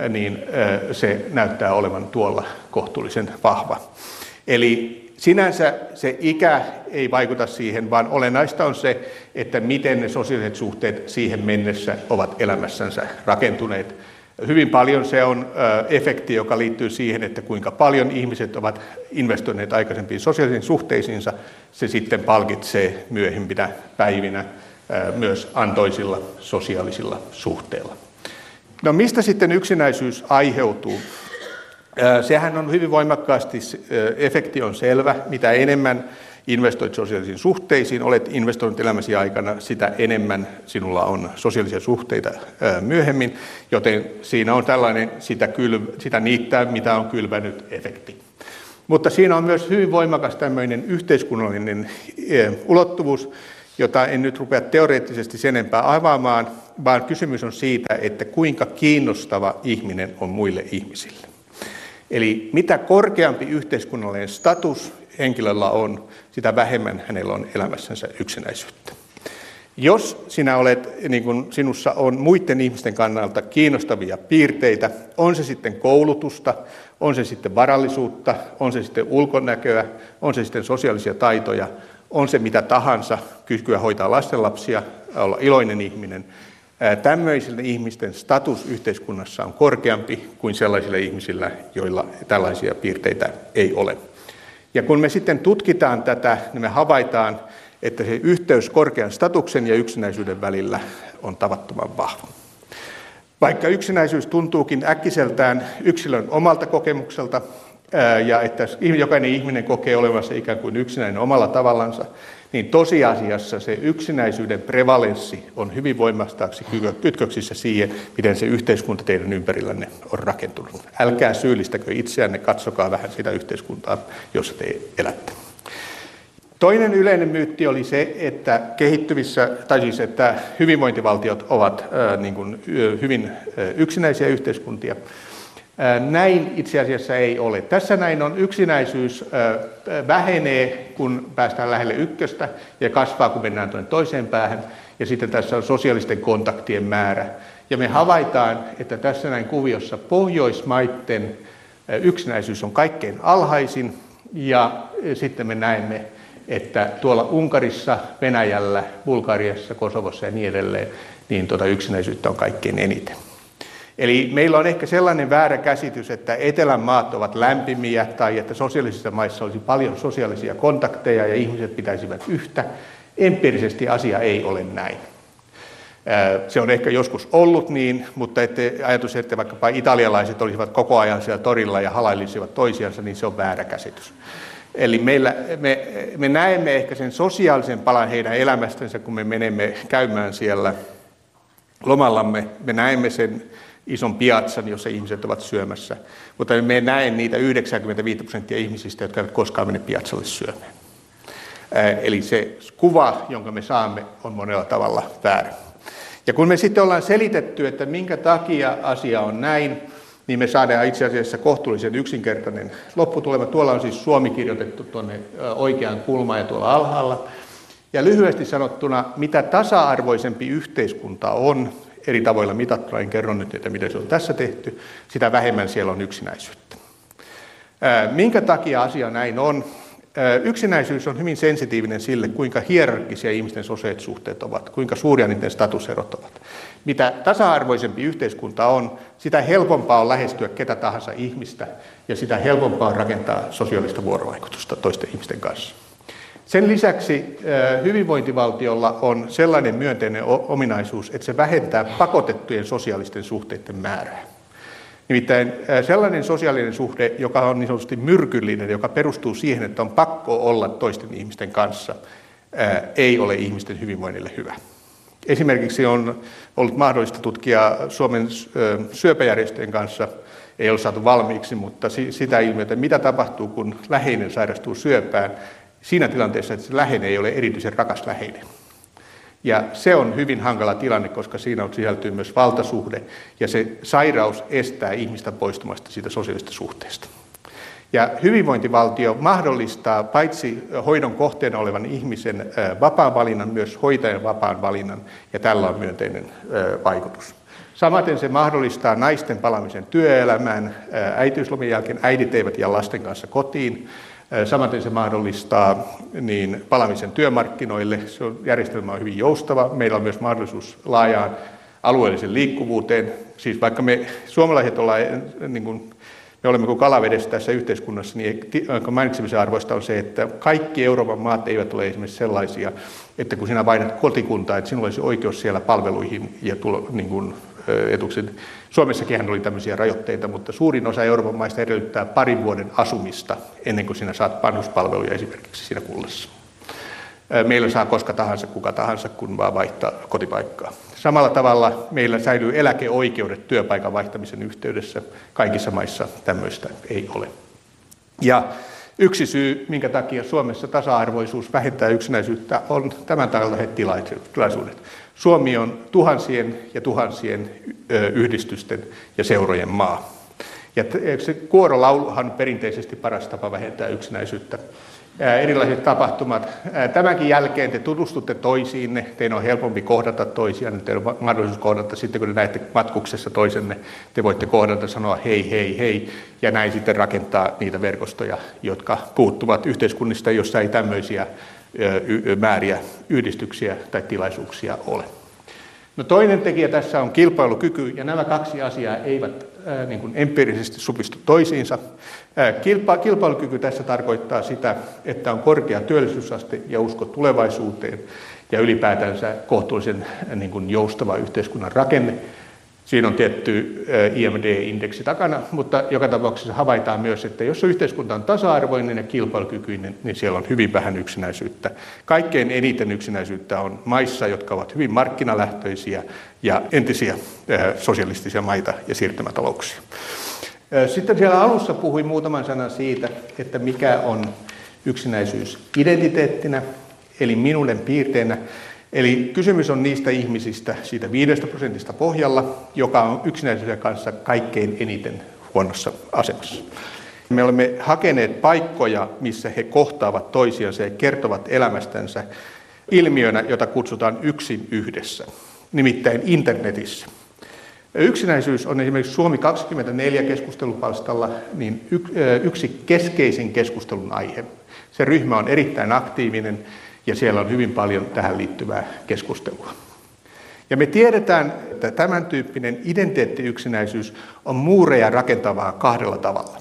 niin se näyttää olevan tuolla kohtuullisen vahva. Eli sinänsä se ikä ei vaikuta siihen, vaan olennaista on se, että miten ne sosiaaliset suhteet siihen mennessä ovat elämässänsä rakentuneet. Hyvin paljon se on efekti, joka liittyy siihen, että kuinka paljon ihmiset ovat investoineet aikaisempiin sosiaalisiin suhteisiinsa. Se sitten palkitsee myöhempinä päivinä myös antoisilla sosiaalisilla suhteilla. No mistä sitten yksinäisyys aiheutuu? Sehän on hyvin voimakkaasti, efekti on selvä, mitä enemmän investoit sosiaalisiin suhteisiin, olet investoinut elämäsi aikana, sitä enemmän sinulla on sosiaalisia suhteita myöhemmin, joten siinä on tällainen sitä, kyl, sitä niittää, mitä on kylvänyt efekti. Mutta siinä on myös hyvin voimakas tämmöinen yhteiskunnallinen ulottuvuus, jota en nyt rupea teoreettisesti sen enempää avaamaan, vaan kysymys on siitä, että kuinka kiinnostava ihminen on muille ihmisille. Eli mitä korkeampi yhteiskunnallinen status henkilöllä on, sitä vähemmän hänellä on elämässänsä yksinäisyyttä. Jos sinä olet, niin kuin sinussa on muiden ihmisten kannalta kiinnostavia piirteitä, on se sitten koulutusta, on se sitten varallisuutta, on se sitten ulkonäköä, on se sitten sosiaalisia taitoja, on se mitä tahansa, kykyä hoitaa lastenlapsia, olla iloinen ihminen, Tämmöisillä ihmisten status yhteiskunnassa on korkeampi kuin sellaisilla ihmisillä, joilla tällaisia piirteitä ei ole. Ja kun me sitten tutkitaan tätä, niin me havaitaan, että se yhteys korkean statuksen ja yksinäisyyden välillä on tavattoman vahva. Vaikka yksinäisyys tuntuukin äkkiseltään yksilön omalta kokemukselta, ja että jokainen ihminen kokee olevansa ikään kuin yksinäinen omalla tavallansa, niin tosiasiassa se yksinäisyyden prevalenssi on hyvin voimakkaasti kytköksissä siihen, miten se yhteiskunta teidän ympärillänne on rakentunut. Älkää syyllistäkö itseänne, katsokaa vähän sitä yhteiskuntaa, jossa te elätte. Toinen yleinen myytti oli se, että kehittyvissä, tai siis että hyvinvointivaltiot ovat äh, niin kuin, hyvin yksinäisiä yhteiskuntia. Näin itse asiassa ei ole. Tässä näin on yksinäisyys vähenee, kun päästään lähelle ykköstä ja kasvaa, kun mennään tuonne toiseen päähän. Ja sitten tässä on sosiaalisten kontaktien määrä. Ja me havaitaan, että tässä näin kuviossa Pohjoismaiden yksinäisyys on kaikkein alhaisin. Ja sitten me näemme, että tuolla Unkarissa, Venäjällä, Bulgariassa, Kosovossa ja niin edelleen, niin tuota yksinäisyyttä on kaikkein eniten. Eli meillä on ehkä sellainen väärä käsitys, että etelän maat ovat lämpimiä tai että sosiaalisissa maissa olisi paljon sosiaalisia kontakteja ja ihmiset pitäisivät yhtä. Empiirisesti asia ei ole näin. Se on ehkä joskus ollut niin, mutta ette ajatus, että vaikkapa italialaiset olisivat koko ajan siellä torilla ja halailisivat toisiansa, niin se on väärä käsitys. Eli meillä, me, me näemme ehkä sen sosiaalisen palan heidän elämästänsä, kun me menemme käymään siellä lomallamme. Me näemme sen ison piatsan, jossa ihmiset ovat syömässä. Mutta me näen niitä 95 prosenttia ihmisistä, jotka eivät koskaan mene piatsalle syömään. Eli se kuva, jonka me saamme, on monella tavalla väärä. Ja kun me sitten ollaan selitetty, että minkä takia asia on näin, niin me saadaan itse asiassa kohtuullisen yksinkertainen lopputulema. Tuolla on siis Suomi kirjoitettu tuonne oikeaan kulmaan ja tuolla alhaalla. Ja lyhyesti sanottuna, mitä tasa-arvoisempi yhteiskunta on, eri tavoilla mitattuna, en kerro nyt, että miten se on tässä tehty, sitä vähemmän siellä on yksinäisyyttä. Minkä takia asia näin on? Yksinäisyys on hyvin sensitiivinen sille, kuinka hierarkkisia ihmisten sosiaaliset suhteet ovat, kuinka suuria niiden statuserot ovat. Mitä tasa-arvoisempi yhteiskunta on, sitä helpompaa on lähestyä ketä tahansa ihmistä ja sitä helpompaa on rakentaa sosiaalista vuorovaikutusta toisten ihmisten kanssa. Sen lisäksi hyvinvointivaltiolla on sellainen myönteinen ominaisuus, että se vähentää pakotettujen sosiaalisten suhteiden määrää. Nimittäin sellainen sosiaalinen suhde, joka on niin sanotusti myrkyllinen, joka perustuu siihen, että on pakko olla toisten ihmisten kanssa, ei ole ihmisten hyvinvoinnille hyvä. Esimerkiksi on ollut mahdollista tutkia Suomen syöpäjärjestöjen kanssa, ei ole saatu valmiiksi, mutta sitä ilmiötä, mitä tapahtuu, kun läheinen sairastuu syöpään, siinä tilanteessa, että se läheinen ei ole erityisen rakas läheinen. Ja se on hyvin hankala tilanne, koska siinä on sisältyy myös valtasuhde, ja se sairaus estää ihmistä poistumasta siitä sosiaalisesta suhteesta. Ja hyvinvointivaltio mahdollistaa paitsi hoidon kohteena olevan ihmisen vapaan valinnan, myös hoitajan vapaan valinnan, ja tällä on myönteinen vaikutus. Samaten se mahdollistaa naisten palaamisen työelämään. Äitiyslomien jälkeen äidit eivät jää lasten kanssa kotiin. Samaten se mahdollistaa niin palamisen työmarkkinoille. Se on, järjestelmä on hyvin joustava. Meillä on myös mahdollisuus laajaan alueellisen liikkuvuuteen. Siis vaikka me suomalaiset ollaan, niin kuin, me olemme kuin kalavedessä tässä yhteiskunnassa, niin mainitsemisen arvoista on se, että kaikki Euroopan maat eivät ole esimerkiksi sellaisia, että kun sinä vaihdat kotikuntaa, että sinulla olisi oikeus siellä palveluihin ja tulo, niin kuin, etukset. Suomessakin oli tämmöisiä rajoitteita, mutta suurin osa Euroopan maista edellyttää parin vuoden asumista ennen kuin sinä saat vanhuspalveluja esimerkiksi siinä kunnassa. Meillä saa koska tahansa, kuka tahansa, kun vaan vaihtaa kotipaikkaa. Samalla tavalla meillä säilyy eläkeoikeudet työpaikan vaihtamisen yhteydessä. Kaikissa maissa tämmöistä ei ole. Ja yksi syy, minkä takia Suomessa tasa-arvoisuus vähentää yksinäisyyttä, on tämän tällaiset tilaisuudet. Suomi on tuhansien ja tuhansien yhdistysten ja seurojen maa. Ja se kuorolauluhan on perinteisesti paras tapa vähentää yksinäisyyttä. Erilaiset tapahtumat. Tämänkin jälkeen te tutustutte toisiinne, teidän on helpompi kohdata toisiaan, teillä on mahdollisuus kohdata sitten, kun te näette matkuksessa toisenne, te voitte kohdata sanoa hei, hei, hei, ja näin sitten rakentaa niitä verkostoja, jotka puuttuvat yhteiskunnista, jossa ei tämmöisiä määriä yhdistyksiä tai tilaisuuksia ole. No toinen tekijä tässä on kilpailukyky, ja nämä kaksi asiaa eivät niin kuin empiirisesti supistu toisiinsa. Kilpa, kilpailukyky tässä tarkoittaa sitä, että on korkea työllisyysaste ja usko tulevaisuuteen ja ylipäätänsä kohtuullisen niin kuin joustava yhteiskunnan rakenne. Siinä on tietty IMD-indeksi takana, mutta joka tapauksessa havaitaan myös, että jos yhteiskunta on tasa-arvoinen ja kilpailukykyinen, niin siellä on hyvin vähän yksinäisyyttä. Kaikkein eniten yksinäisyyttä on maissa, jotka ovat hyvin markkinalähtöisiä ja entisiä sosialistisia maita ja siirtymätalouksia. Sitten siellä alussa puhuin muutaman sanan siitä, että mikä on yksinäisyys identiteettinä, eli minuuden piirteenä. Eli kysymys on niistä ihmisistä siitä viidestä prosentista pohjalla, joka on yksinäisyyden kanssa kaikkein eniten huonossa asemassa. Me olemme hakeneet paikkoja, missä he kohtaavat toisiansa ja kertovat elämästänsä ilmiönä, jota kutsutaan yksin yhdessä, nimittäin internetissä. Yksinäisyys on esimerkiksi Suomi 24 keskustelupalstalla niin yksi keskeisin keskustelun aihe. Se ryhmä on erittäin aktiivinen ja siellä on hyvin paljon tähän liittyvää keskustelua. Ja me tiedetään, että tämän tyyppinen identiteettiyksinäisyys on muureja rakentavaa kahdella tavalla.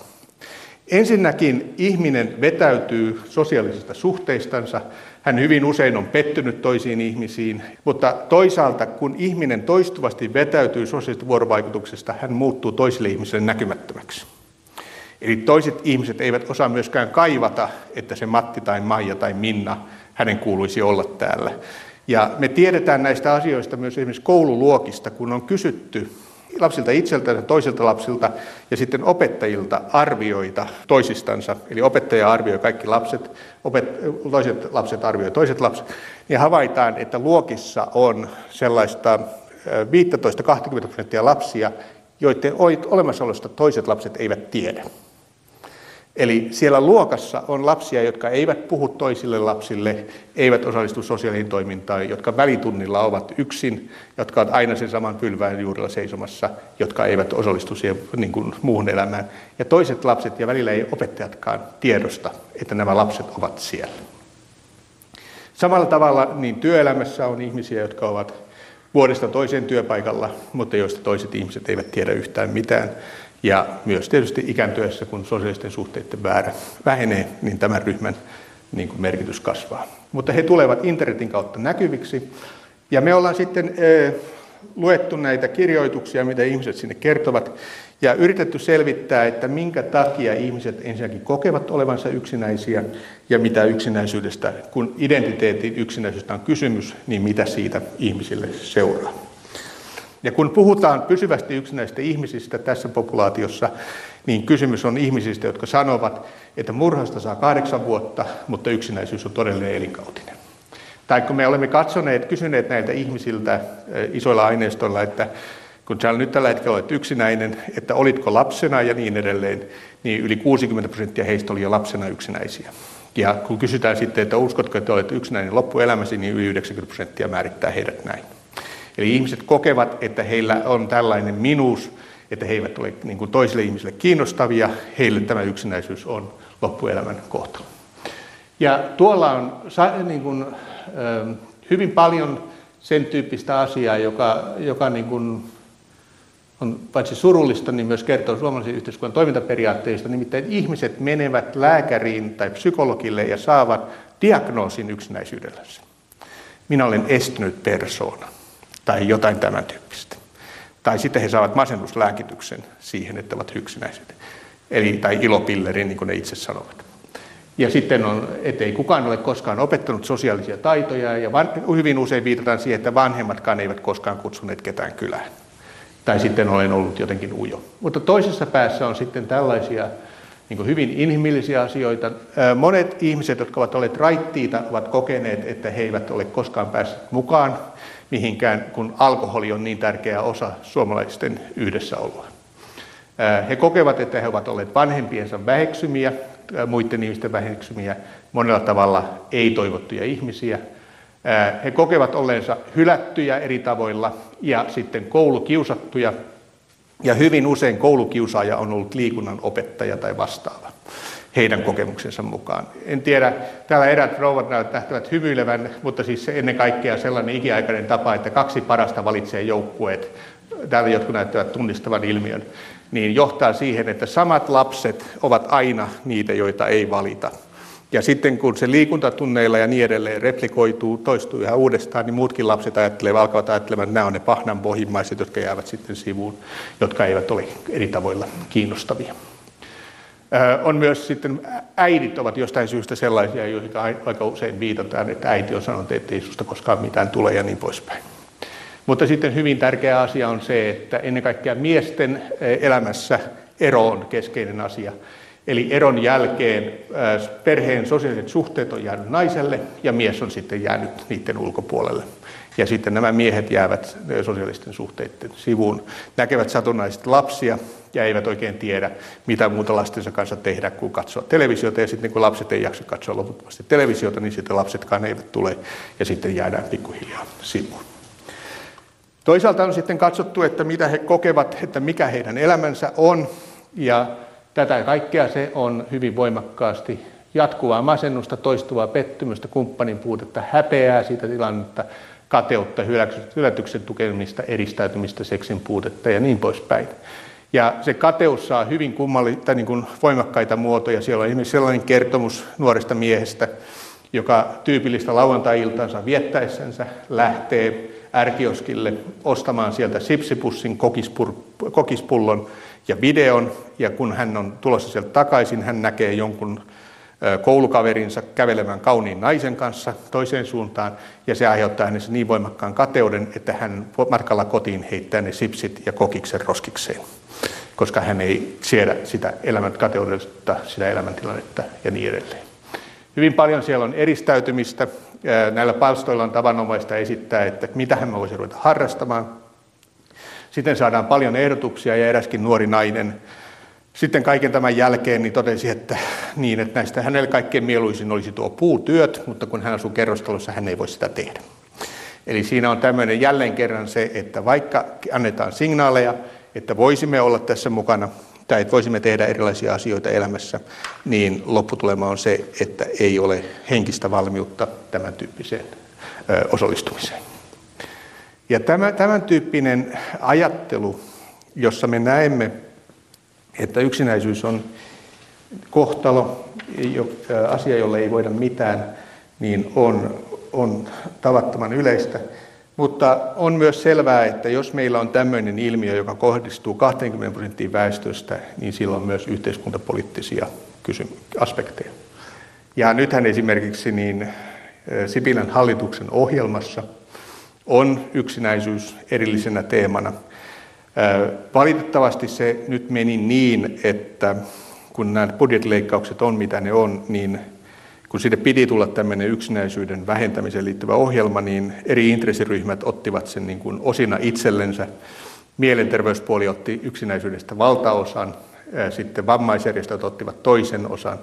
Ensinnäkin ihminen vetäytyy sosiaalisista suhteistansa. Hän hyvin usein on pettynyt toisiin ihmisiin, mutta toisaalta kun ihminen toistuvasti vetäytyy sosiaalisesta vuorovaikutuksesta, hän muuttuu toisille ihmisille näkymättömäksi. Eli toiset ihmiset eivät osaa myöskään kaivata, että se Matti tai Maija tai Minna hänen kuuluisi olla täällä. Ja me tiedetään näistä asioista myös esimerkiksi koululuokista, kun on kysytty lapsilta itseltään, toisilta lapsilta ja sitten opettajilta arvioita toisistansa. Eli opettaja arvioi kaikki lapset, opet, toiset lapset arvioi toiset lapset. Niin havaitaan, että luokissa on sellaista 15-20 prosenttia lapsia, joiden olemassaolosta toiset lapset eivät tiedä. Eli siellä luokassa on lapsia, jotka eivät puhu toisille lapsille, eivät osallistu sosiaaliin toimintaan, jotka välitunnilla ovat yksin, jotka ovat aina sen saman pylvään juurella seisomassa, jotka eivät osallistu siihen niin kuin, muuhun elämään. Ja toiset lapset ja välillä ei opettajatkaan tiedosta, että nämä lapset ovat siellä. Samalla tavalla niin työelämässä on ihmisiä, jotka ovat vuodesta toiseen työpaikalla, mutta joista toiset ihmiset eivät tiedä yhtään mitään. Ja myös tietysti ikääntyessä, kun sosiaalisten suhteiden väärä vähenee, niin tämän ryhmän niin kuin merkitys kasvaa. Mutta he tulevat internetin kautta näkyviksi. Ja me ollaan sitten e, luettu näitä kirjoituksia, mitä ihmiset sinne kertovat, ja yritetty selvittää, että minkä takia ihmiset ensinnäkin kokevat olevansa yksinäisiä ja mitä yksinäisyydestä, kun identiteetin yksinäisyydestä on kysymys, niin mitä siitä ihmisille seuraa. Ja kun puhutaan pysyvästi yksinäisistä ihmisistä tässä populaatiossa, niin kysymys on ihmisistä, jotka sanovat, että murhasta saa kahdeksan vuotta, mutta yksinäisyys on todellinen elinkautinen. Tai kun me olemme katsoneet, kysyneet näiltä ihmisiltä isoilla aineistoilla, että kun sä nyt tällä hetkellä olet yksinäinen, että olitko lapsena ja niin edelleen, niin yli 60 prosenttia heistä oli jo lapsena yksinäisiä. Ja kun kysytään sitten, että uskotko, että olet yksinäinen loppuelämäsi, niin yli 90 prosenttia määrittää heidät näin. Eli ihmiset kokevat, että heillä on tällainen minuus, että he eivät ole niin kuin toisille ihmisille kiinnostavia, heille tämä yksinäisyys on loppuelämän kohtalo. Ja tuolla on niin kuin, hyvin paljon sen tyyppistä asiaa, joka, joka niin kuin on paitsi surullista, niin myös kertoo suomalaisen yhteiskunnan toimintaperiaatteista. Nimittäin ihmiset menevät lääkäriin tai psykologille ja saavat diagnoosin yksinäisyydellänsä. Minä olen estynyt persoona tai jotain tämän tyyppistä. Tai sitten he saavat masennuslääkityksen siihen, että ovat yksinäiset. Eli, tai ilopillerin, niin kuin ne itse sanovat. Ja sitten on, ettei kukaan ole koskaan opettanut sosiaalisia taitoja, ja van, hyvin usein viitataan siihen, että vanhemmatkaan eivät koskaan kutsuneet ketään kylään. Tai sitten olen ollut jotenkin ujo. Mutta toisessa päässä on sitten tällaisia niin hyvin inhimillisiä asioita. Monet ihmiset, jotka ovat olleet raittiita, ovat kokeneet, että he eivät ole koskaan päässeet mukaan mihinkään, kun alkoholi on niin tärkeä osa suomalaisten yhdessäoloa. He kokevat, että he ovat olleet vanhempiensa väheksymiä, muiden ihmisten väheksymiä, monella tavalla ei-toivottuja ihmisiä. He kokevat olleensa hylättyjä eri tavoilla ja sitten koulukiusattuja. Ja hyvin usein koulukiusaaja on ollut liikunnan opettaja tai vastaava heidän kokemuksensa mukaan. En tiedä, täällä erät rouvat näyttävät hymyilevän, mutta siis ennen kaikkea sellainen ikiaikainen tapa, että kaksi parasta valitsee joukkueet, täällä jotkut näyttävät tunnistavan ilmiön, niin johtaa siihen, että samat lapset ovat aina niitä, joita ei valita. Ja sitten kun se liikuntatunneilla ja niin edelleen replikoituu, toistuu yhä uudestaan, niin muutkin lapset ajattelevat, alkavat ajattelemaan, että nämä on ne pahnan pohjimmaiset, jotka jäävät sitten sivuun, jotka eivät ole eri tavoilla kiinnostavia. On myös sitten, äidit ovat jostain syystä sellaisia, joihin aika usein viitataan, että äiti on sanonut, että ei susta koskaan mitään tule ja niin poispäin. Mutta sitten hyvin tärkeä asia on se, että ennen kaikkea miesten elämässä ero on keskeinen asia. Eli eron jälkeen perheen sosiaaliset suhteet on jäänyt naiselle ja mies on sitten jäänyt niiden ulkopuolelle. Ja sitten nämä miehet jäävät sosiaalisten suhteiden sivuun, näkevät satunnaisesti lapsia ja eivät oikein tiedä, mitä muuta lastensa kanssa tehdä kuin katsoa televisiota. Ja sitten kun lapset ei jaksa katsoa loputtomasti televisiota, niin sitten lapsetkaan eivät tule ja sitten jäädään pikkuhiljaa sivuun. Toisaalta on sitten katsottu, että mitä he kokevat, että mikä heidän elämänsä on. Ja tätä kaikkea se on hyvin voimakkaasti jatkuvaa masennusta, toistuvaa pettymystä, kumppanin puutetta, häpeää siitä tilannetta, kateutta, hylätyksen tukemista, eristäytymistä, seksin puutetta ja niin poispäin. Ja se kateus saa hyvin kummallista, niin kuin voimakkaita muotoja. Siellä on esimerkiksi sellainen kertomus nuoresta miehestä, joka tyypillistä lauantai-iltansa viettäessänsä lähtee ärkioskille ostamaan sieltä sipsipussin, kokispullon ja videon. Ja kun hän on tulossa sieltä takaisin, hän näkee jonkun koulukaverinsa kävelemään kauniin naisen kanssa toiseen suuntaan, ja se aiheuttaa hänessä niin voimakkaan kateuden, että hän matkalla kotiin heittää ne sipsit ja kokiksen roskikseen, koska hän ei siedä sitä elämän kateudesta, sitä elämäntilannetta ja niin edelleen. Hyvin paljon siellä on eristäytymistä. Näillä palstoilla on tavanomaista esittää, että mitä hän voisi ruveta harrastamaan. Sitten saadaan paljon ehdotuksia ja eräskin nuori nainen sitten kaiken tämän jälkeen niin totesi, että, niin, että näistä hänelle kaikkein mieluisin olisi tuo puutyöt, mutta kun hän asuu kerrostalossa, hän ei voi sitä tehdä. Eli siinä on tämmöinen jälleen kerran se, että vaikka annetaan signaaleja, että voisimme olla tässä mukana tai että voisimme tehdä erilaisia asioita elämässä, niin lopputulema on se, että ei ole henkistä valmiutta tämän tyyppiseen osallistumiseen. Ja tämä, tämän tyyppinen ajattelu, jossa me näemme, että yksinäisyys on kohtalo, asia, jolle ei voida mitään, niin on, on tavattoman yleistä. Mutta on myös selvää, että jos meillä on tämmöinen ilmiö, joka kohdistuu 20 prosenttiin väestöstä, niin sillä on myös yhteiskuntapoliittisia aspekteja. Ja nythän esimerkiksi niin Sipilän hallituksen ohjelmassa on yksinäisyys erillisenä teemana. Valitettavasti se nyt meni niin, että kun nämä budjettileikkaukset on mitä ne on, niin kun siitä piti tulla tämmöinen yksinäisyyden vähentämiseen liittyvä ohjelma, niin eri intressiryhmät ottivat sen niin kuin osina itsellensä. Mielenterveyspuoli otti yksinäisyydestä valtaosan, sitten vammaisjärjestöt ottivat toisen osan,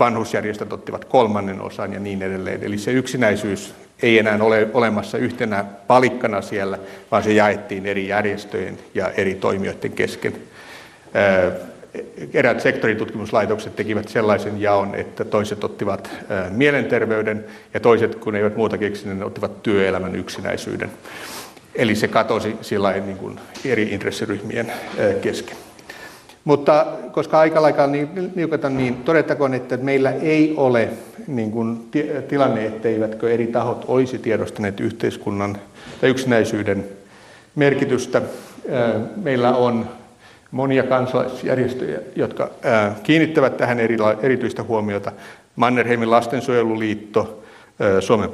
vanhusjärjestöt ottivat kolmannen osan ja niin edelleen. Eli se yksinäisyys ei enää ole olemassa yhtenä palikkana siellä, vaan se jaettiin eri järjestöjen ja eri toimijoiden kesken eräät sektoritutkimuslaitokset tekivät sellaisen jaon, että toiset ottivat mielenterveyden ja toiset, kun eivät muuta keksineet, ottivat työelämän yksinäisyyden. Eli se katosi niin kuin eri intressiryhmien kesken. Mutta koska aika lailla niin niukata, niin todettakoon, että meillä ei ole niin kuin, tilanne, etteivätkö eri tahot olisi tiedostaneet yhteiskunnan tai yksinäisyyden merkitystä. Meillä on monia kansalaisjärjestöjä, jotka kiinnittävät tähän erityistä huomiota. Mannerheimin lastensuojeluliitto, Suomen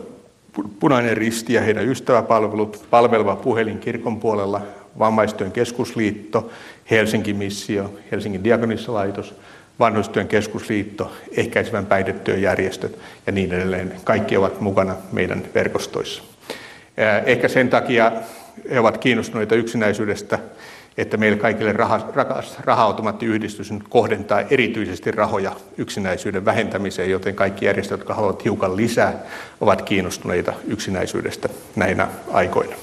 Punainen Risti ja heidän ystäväpalvelut, palveleva puhelin kirkon puolella, Vammaistyön keskusliitto, Helsingin missio, Helsingin diakonissalaitos, Vanhustyön keskusliitto, ehkäisevän päihdetyön järjestöt ja niin edelleen. Kaikki ovat mukana meidän verkostoissa. Ehkä sen takia he ovat kiinnostuneita yksinäisyydestä että meille kaikille raha, rakas raha-automaattiyhdistys kohdentaa erityisesti rahoja yksinäisyyden vähentämiseen, joten kaikki järjestöt, jotka haluavat hiukan lisää, ovat kiinnostuneita yksinäisyydestä näinä aikoina.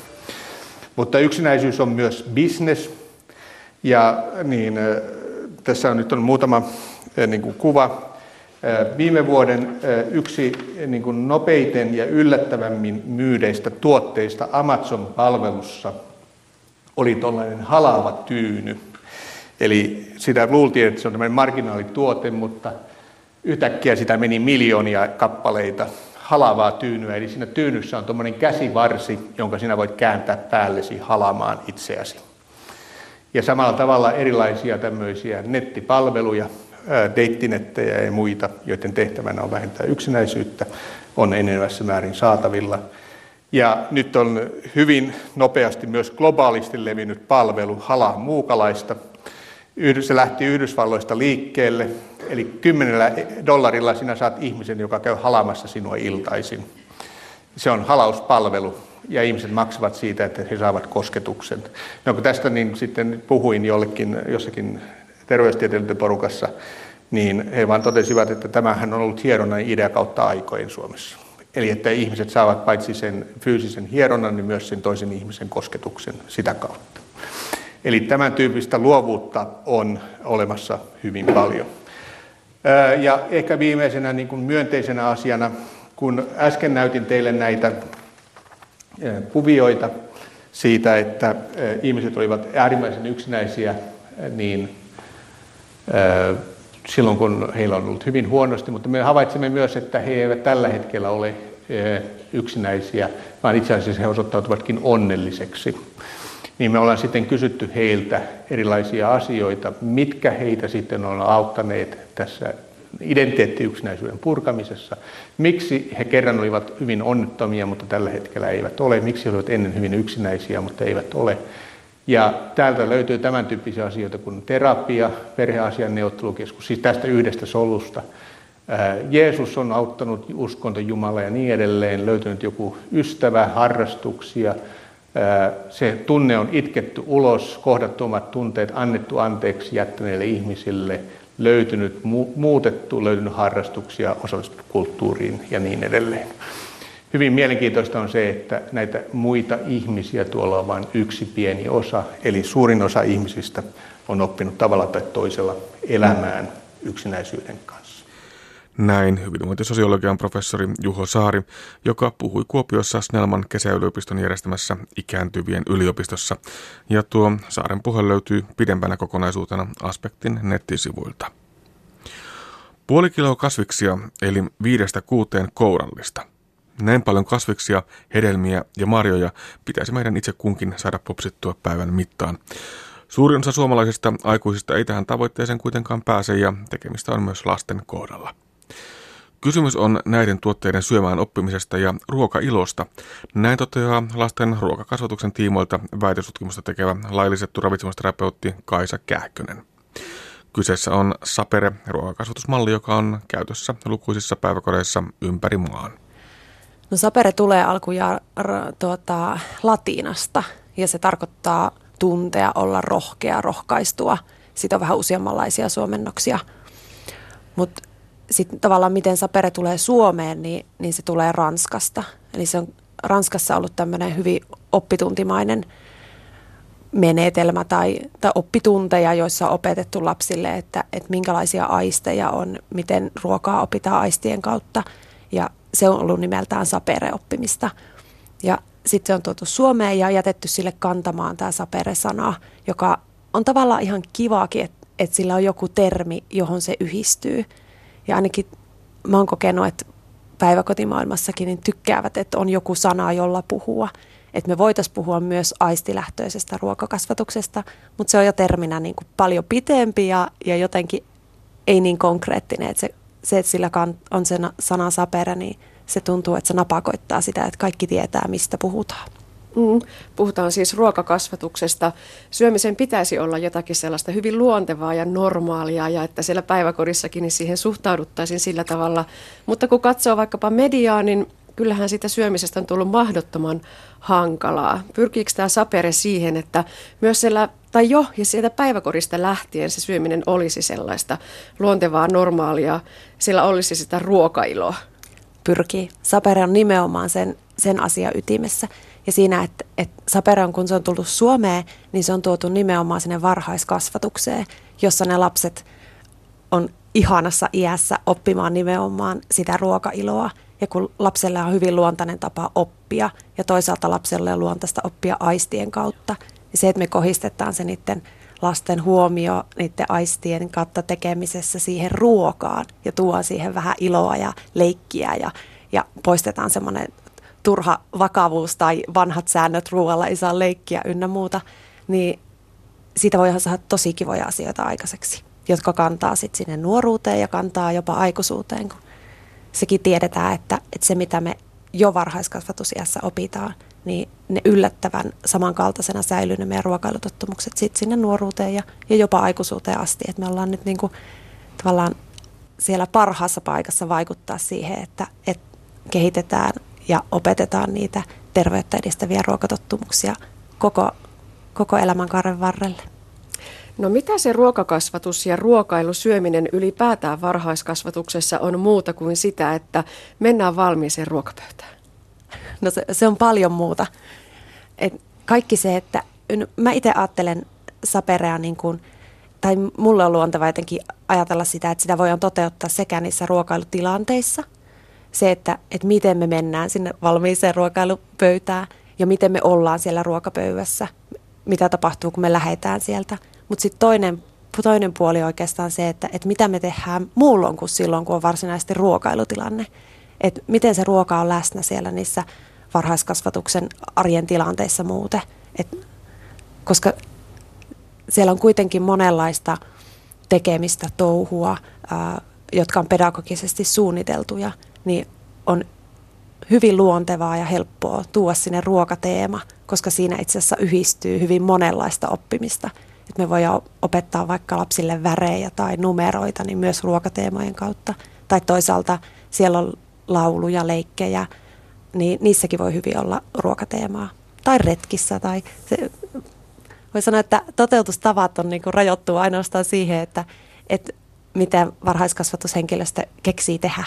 Mutta yksinäisyys on myös business, ja niin, tässä on nyt on muutama niin kuin kuva. Viime vuoden yksi niin kuin nopeiten ja yllättävämmin myydeistä tuotteista Amazon-palvelussa – oli tuollainen halaava tyyny. Eli sitä luultiin, että se on tämmöinen marginaalituote, mutta yhtäkkiä sitä meni miljoonia kappaleita halavaa tyynyä. Eli siinä tyynyssä on tuommoinen käsivarsi, jonka sinä voit kääntää päällesi halamaan itseäsi. Ja samalla tavalla erilaisia tämmöisiä nettipalveluja, deittinettejä ja muita, joiden tehtävänä on vähentää yksinäisyyttä, on enenevässä määrin saatavilla – ja nyt on hyvin nopeasti myös globaalisti levinnyt palvelu halaa muukalaista. Se lähti Yhdysvalloista liikkeelle, eli kymmenellä dollarilla sinä saat ihmisen, joka käy halamassa sinua iltaisin. Se on halauspalvelu ja ihmiset maksavat siitä, että he saavat kosketuksen. No kun tästä niin sitten puhuin jollekin, jossakin terveystieteilijöiden porukassa, niin he vaan totesivat, että tämähän on ollut hieronnan idea kautta aikojen Suomessa. Eli että ihmiset saavat paitsi sen fyysisen hieronnan, niin myös sen toisen ihmisen kosketuksen sitä kautta. Eli tämän tyyppistä luovuutta on olemassa hyvin paljon. Ja ehkä viimeisenä niin kuin myönteisenä asiana, kun äsken näytin teille näitä kuvioita siitä, että ihmiset olivat äärimmäisen yksinäisiä, niin silloin kun heillä on ollut hyvin huonosti, mutta me havaitsemme myös, että he eivät tällä hetkellä ole yksinäisiä, vaan itse asiassa he osoittautuvatkin onnelliseksi. Niin me ollaan sitten kysytty heiltä erilaisia asioita, mitkä heitä sitten on auttaneet tässä identiteettiyksinäisyyden purkamisessa. Miksi he kerran olivat hyvin onnettomia, mutta tällä hetkellä eivät ole. Miksi he olivat ennen hyvin yksinäisiä, mutta eivät ole. Ja täältä löytyy tämän tyyppisiä asioita kuin terapia, perheasian neuvottelukeskus, siis tästä yhdestä solusta. Jeesus on auttanut uskonto Jumala ja niin edelleen, löytynyt joku ystävä, harrastuksia, Se tunne on itketty ulos, kohdattu omat tunteet, annettu anteeksi jättäneille ihmisille, löytynyt, muutettu, löytynyt harrastuksia, osallistuttu kulttuuriin ja niin edelleen. Hyvin mielenkiintoista on se, että näitä muita ihmisiä tuolla on vain yksi pieni osa, eli suurin osa ihmisistä on oppinut tavalla tai toisella elämään yksinäisyyden kanssa. Näin hyvinvointisosiologian professori Juho Saari, joka puhui Kuopiossa Snellman kesäyliopiston järjestämässä ikääntyvien yliopistossa. Ja tuo Saaren puhe löytyy pidempänä kokonaisuutena Aspektin nettisivuilta. Puoli kiloa kasviksia, eli viidestä kuuteen kourallista – näin paljon kasviksia, hedelmiä ja marjoja pitäisi meidän itse kunkin saada popsittua päivän mittaan. Suurin osa suomalaisista aikuisista ei tähän tavoitteeseen kuitenkaan pääse ja tekemistä on myös lasten kohdalla. Kysymys on näiden tuotteiden syömään oppimisesta ja ruokailosta. Näin toteaa lasten ruokakasvatuksen tiimoilta väitöstutkimusta tekevä laillisettu ravitsemusterapeutti Kaisa Kähkönen. Kyseessä on Sapere, ruokakasvatusmalli, joka on käytössä lukuisissa päiväkodeissa ympäri maan. No sapere tulee alkujaan tuota, latinasta ja se tarkoittaa tuntea, olla rohkea, rohkaistua. Siitä on vähän useammanlaisia suomennoksia. Mutta sitten tavallaan miten sapere tulee Suomeen, niin, niin se tulee Ranskasta. Eli se on Ranskassa ollut tämmöinen hyvin oppituntimainen menetelmä tai, tai oppitunteja, joissa on opetettu lapsille, että, että minkälaisia aisteja on, miten ruokaa opitaan aistien kautta. Ja se on ollut nimeltään sapere-oppimista. Ja sitten se on tuotu Suomeen ja jätetty sille kantamaan tämä sapere-sana, joka on tavallaan ihan kivaakin, että, että sillä on joku termi, johon se yhdistyy. Ja ainakin mä oon kokenut, että päiväkotimaailmassakin niin tykkäävät, että on joku sana, jolla puhua. Että me voitaisiin puhua myös aistilähtöisestä ruokakasvatuksesta, mutta se on jo terminä niin kuin paljon pitempi ja, ja jotenkin ei niin konkreettinen, että se se, että sillä on se sana sapere, niin se tuntuu, että se napakoittaa sitä, että kaikki tietää, mistä puhutaan. Mm. Puhutaan siis ruokakasvatuksesta. Syömisen pitäisi olla jotakin sellaista hyvin luontevaa ja normaalia ja että siellä päiväkodissakin niin siihen suhtauduttaisiin sillä tavalla. Mutta kun katsoo vaikkapa mediaa, niin kyllähän siitä syömisestä on tullut mahdottoman hankalaa. Pyrkiikö tämä sapere siihen, että myös siellä, tai jo, ja sieltä päiväkodista lähtien se syöminen olisi sellaista luontevaa, normaalia, siellä olisi sitä ruokailoa? Pyrkii. Sapere on nimenomaan sen, sen asian ytimessä. Ja siinä, että, että sapere on, kun se on tullut Suomeen, niin se on tuotu nimenomaan sinne varhaiskasvatukseen, jossa ne lapset on ihanassa iässä oppimaan nimenomaan sitä ruokailoa – ja kun lapselle on hyvin luontainen tapa oppia ja toisaalta lapselle on luontaista oppia aistien kautta, niin se, että me kohistetaan se niiden lasten huomio niiden aistien kautta tekemisessä siihen ruokaan ja tuo siihen vähän iloa ja leikkiä ja, ja poistetaan semmoinen turha vakavuus tai vanhat säännöt ruoalla ei saa leikkiä ynnä muuta, niin siitä voi saada tosi kivoja asioita aikaiseksi, jotka kantaa sitten sinne nuoruuteen ja kantaa jopa aikuisuuteen, kun sekin tiedetään, että, että se mitä me jo varhaiskasvatusiässä opitaan, niin ne yllättävän samankaltaisena säilyy ne meidän ruokailutottumukset sit sinne nuoruuteen ja, ja jopa aikuisuuteen asti. Et me ollaan nyt niin kuin, tavallaan siellä parhaassa paikassa vaikuttaa siihen, että, että kehitetään ja opetetaan niitä terveyttä edistäviä ruokatottumuksia koko, koko elämänkaaren varrelle. No mitä se ruokakasvatus ja ruokailu, syöminen ylipäätään varhaiskasvatuksessa on muuta kuin sitä, että mennään valmiiseen ruokapöytään? No se, se on paljon muuta. Et kaikki se, että mä itse ajattelen saperea niin kuin, tai mulle on luonteva jotenkin ajatella sitä, että sitä voidaan toteuttaa sekä niissä ruokailutilanteissa, se, että, että miten me mennään sinne valmiiseen ruokailupöytään ja miten me ollaan siellä ruokapöydässä, mitä tapahtuu, kun me lähdetään sieltä – mutta sitten toinen, toinen puoli oikeastaan se, että, että mitä me tehdään muulloin kuin silloin, kun on varsinaisesti ruokailutilanne. Että miten se ruoka on läsnä siellä niissä varhaiskasvatuksen arjen tilanteissa muuten. Et, koska siellä on kuitenkin monenlaista tekemistä, touhua, ää, jotka on pedagogisesti suunniteltuja, niin on hyvin luontevaa ja helppoa tuoda sinne ruokateema, koska siinä itse asiassa yhdistyy hyvin monenlaista oppimista – että me voidaan opettaa vaikka lapsille värejä tai numeroita, niin myös ruokateemojen kautta. Tai toisaalta siellä on lauluja, leikkejä, niin niissäkin voi hyvin olla ruokateemaa. tai retkissä. Tai se, voi sanoa, että toteutustavat on niin kuin rajoittuu ainoastaan siihen, että, että mitä varhaiskasvatushenkilöstö keksii tehdä.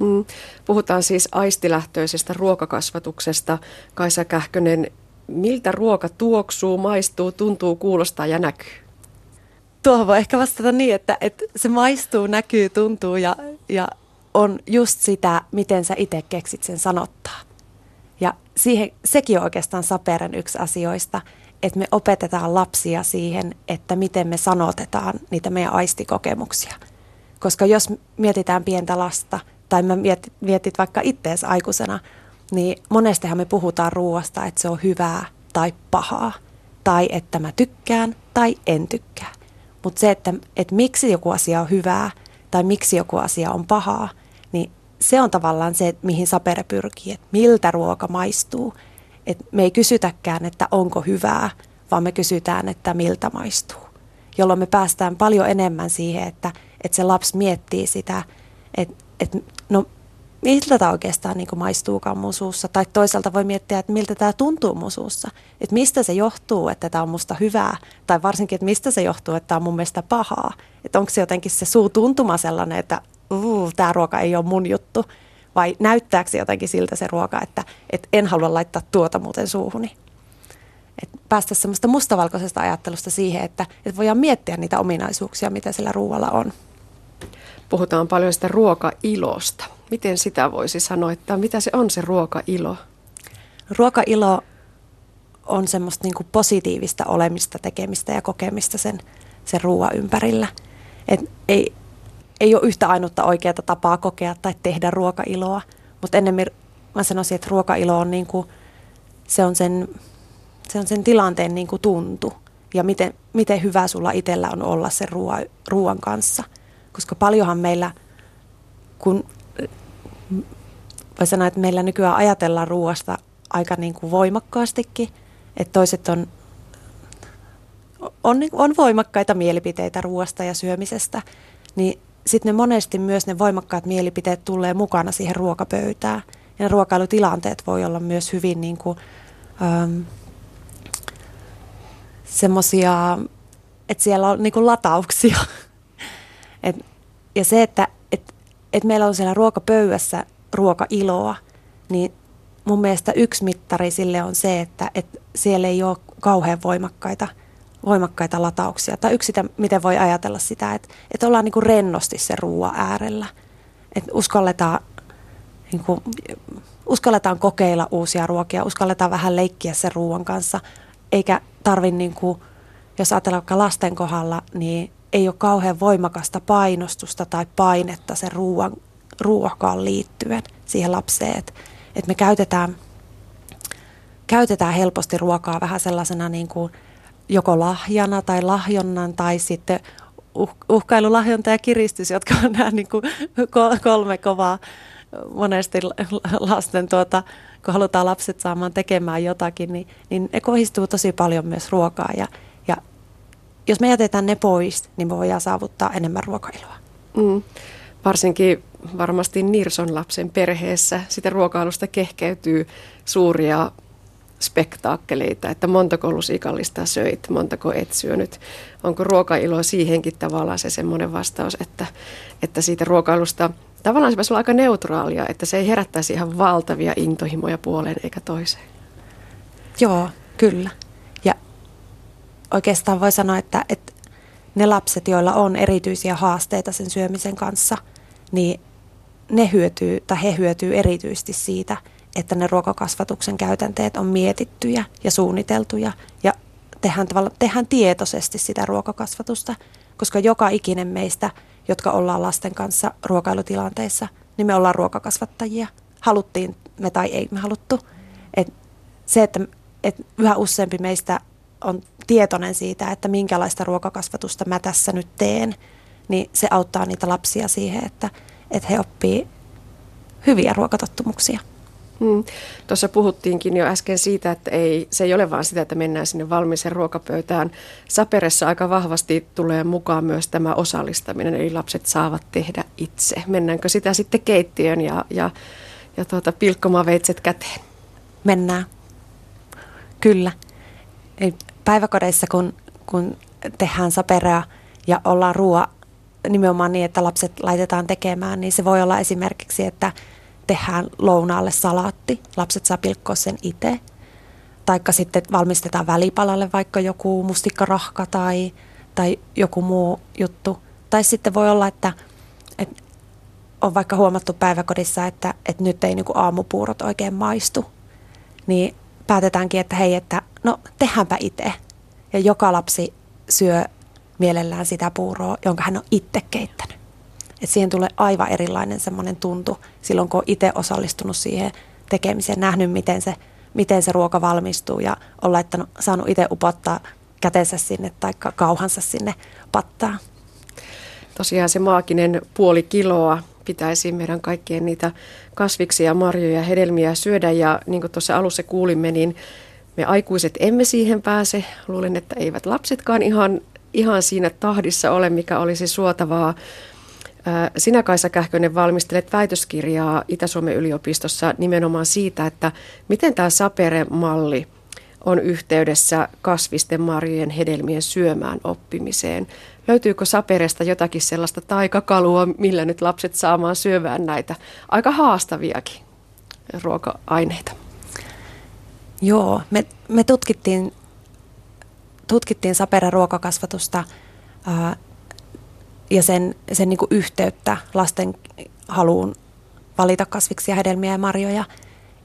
Mm. Puhutaan siis aistilähtöisestä ruokakasvatuksesta. Kaisa Kähkönen, miltä ruoka tuoksuu, maistuu, tuntuu, kuulostaa ja näkyy? Tuohon voi ehkä vastata niin, että, että se maistuu, näkyy, tuntuu ja, ja on just sitä, miten sä itse keksit sen sanottaa. Ja siihen, sekin on oikeastaan Saperen yksi asioista, että me opetetaan lapsia siihen, että miten me sanotetaan niitä meidän aistikokemuksia. Koska jos mietitään pientä lasta, tai mä mietit, mietit vaikka ittees aikuisena, niin monestihan me puhutaan ruoasta, että se on hyvää tai pahaa, tai että mä tykkään tai en tykkää. Mutta se, että, että miksi joku asia on hyvää tai miksi joku asia on pahaa, niin se on tavallaan se, mihin sapere pyrkii, että miltä ruoka maistuu. Et me ei kysytäkään, että onko hyvää, vaan me kysytään, että miltä maistuu. Jolloin me päästään paljon enemmän siihen, että, että se lapsi miettii sitä, että, että no miltä tämä oikeastaan niin maistuukaan mun suussa. Tai toisaalta voi miettiä, että miltä tämä tuntuu mun suussa. Että mistä se johtuu, että tämä on musta hyvää. Tai varsinkin, että mistä se johtuu, että tämä on mun mielestä pahaa. Että onko se jotenkin se suu tuntuma sellainen, että tämä ruoka ei ole mun juttu. Vai näyttääkö se jotenkin siltä se ruoka, että, että en halua laittaa tuota muuten suuhuni. Et päästä semmoista mustavalkoisesta ajattelusta siihen, että, että voidaan miettiä niitä ominaisuuksia, mitä sillä ruoalla on. Puhutaan paljon sitä ruokailosta. Miten sitä voisi sanoa, että mitä se on se ruokailo? Ruokailo on semmoista niin kuin positiivista olemista, tekemistä ja kokemista sen, sen ruoan ympärillä. Et ei, ei ole yhtä ainutta oikeaa tapaa kokea tai tehdä ruokailoa, mutta ennemmin mä sanoisin, että ruokailo on, niin kuin, se on, sen, se on sen tilanteen niin kuin tuntu ja miten, miten hyvä sulla itsellä on olla sen ruoan, ruoan kanssa. Koska paljonhan meillä, kun voi sanoa, että meillä nykyään ajatellaan ruoasta aika niin kuin voimakkaastikin, että toiset on, on, on voimakkaita mielipiteitä ruoasta ja syömisestä, niin sitten ne monesti myös ne voimakkaat mielipiteet tulee mukana siihen ruokapöytään. Ja ne ruokailutilanteet voi olla myös hyvin niin kuin, ähm, semmoisia, että siellä on niin kuin latauksia. Et, ja se, että et, et meillä on siellä ruokapöydässä ruokailoa, niin mun mielestä yksi mittari sille on se, että et siellä ei ole kauhean voimakkaita voimakkaita latauksia. Tai yksi sitä, miten voi ajatella sitä, että, että ollaan niin kuin rennosti se ruoan äärellä. Että uskalletaan, niin kuin, uskalletaan kokeilla uusia ruokia, uskalletaan vähän leikkiä sen ruoan kanssa. Eikä tarvi, niin kuin, jos ajatellaan vaikka lasten kohdalla, niin ei ole kauhean voimakasta painostusta tai painetta sen ruoan, ruokaan liittyen siihen lapseen. Että, että me käytetään, käytetään helposti ruokaa vähän sellaisena niin kuin – joko lahjana tai lahjonnan tai sitten uh, uhkailu, lahjonta ja kiristys, jotka on nämä niin kuin kolme kovaa monesti lasten, tuota, kun halutaan lapset saamaan tekemään jotakin, niin, niin ne kohdistuu tosi paljon myös ruokaa. Ja jos me jätetään ne pois, niin me voidaan saavuttaa enemmän ruokailoa. Mm. Varsinkin varmasti Nirson lapsen perheessä sitä ruokailusta kehkeytyy suuria spektaakkeleita, että montako lusikallista söit, montako et syönyt. Onko ruokailo siihenkin tavallaan se semmoinen vastaus, että, että siitä ruokailusta tavallaan se pitäisi olla aika neutraalia, että se ei herättäisi ihan valtavia intohimoja puoleen eikä toiseen. Joo, kyllä. Oikeastaan voi sanoa, että, että ne lapset, joilla on erityisiä haasteita sen syömisen kanssa, niin ne hyötyy tai he hyötyy erityisesti siitä – että ne ruokakasvatuksen käytänteet on mietittyjä ja suunniteltuja ja tehdään, tehdään tietoisesti sitä ruokakasvatusta, koska joka ikinen meistä, jotka ollaan lasten kanssa ruokailutilanteissa, niin me ollaan ruokakasvattajia. Haluttiin me tai ei me haluttu. Et se, että et yhä useampi meistä on tietoinen siitä, että minkälaista ruokakasvatusta mä tässä nyt teen, niin se auttaa niitä lapsia siihen, että, että he oppii hyviä ruokatottumuksia. Hmm. Tuossa puhuttiinkin jo äsken siitä, että ei, se ei ole vain sitä, että mennään sinne valmiiseen ruokapöytään. Saperessa aika vahvasti tulee mukaan myös tämä osallistaminen, eli lapset saavat tehdä itse. Mennäänkö sitä sitten keittiön ja, ja, ja tuota, pilkkomaan veitset käteen? Mennään. Kyllä. Päiväkodeissa, kun, kun tehdään saperea ja ollaan ruoa nimenomaan niin, että lapset laitetaan tekemään, niin se voi olla esimerkiksi, että tehdään lounaalle salaatti. Lapset saa pilkkoa sen itse. Taikka sitten valmistetaan välipalalle vaikka joku mustikkarahka tai, tai joku muu juttu. Tai sitten voi olla, että, että on vaikka huomattu päiväkodissa, että, että nyt ei niin aamupuurot oikein maistu. Niin päätetäänkin, että hei, että no tehdäänpä itse. Ja joka lapsi syö mielellään sitä puuroa, jonka hän on itse keittänyt. Et siihen tulee aivan erilainen semmoinen tuntu silloin, kun on itse osallistunut siihen tekemiseen, nähnyt, miten se, miten se ruoka valmistuu ja on laittanut, saanut itse upottaa kätensä sinne tai kauhansa sinne pattaan. Tosiaan se maaginen puoli kiloa pitäisi meidän kaikkien niitä kasviksia, marjoja, hedelmiä syödä ja niin kuin tuossa alussa kuulimme, niin me aikuiset emme siihen pääse. Luulen, että eivät lapsetkaan ihan, ihan siinä tahdissa ole, mikä olisi suotavaa. Sinä Kaisa Kähkönen valmistelet väitöskirjaa Itä-Suomen yliopistossa nimenomaan siitä, että miten tämä Sapere-malli on yhteydessä kasvisten, marjojen, hedelmien syömään oppimiseen. Löytyykö Saperesta jotakin sellaista taikakalua, millä nyt lapset saamaan syövään näitä aika haastaviakin ruoka-aineita? Joo, me, me tutkittiin, tutkittiin Saperen ruokakasvatusta ää, ja sen, sen niin kuin yhteyttä lasten haluun valita kasviksia, hedelmiä ja marjoja.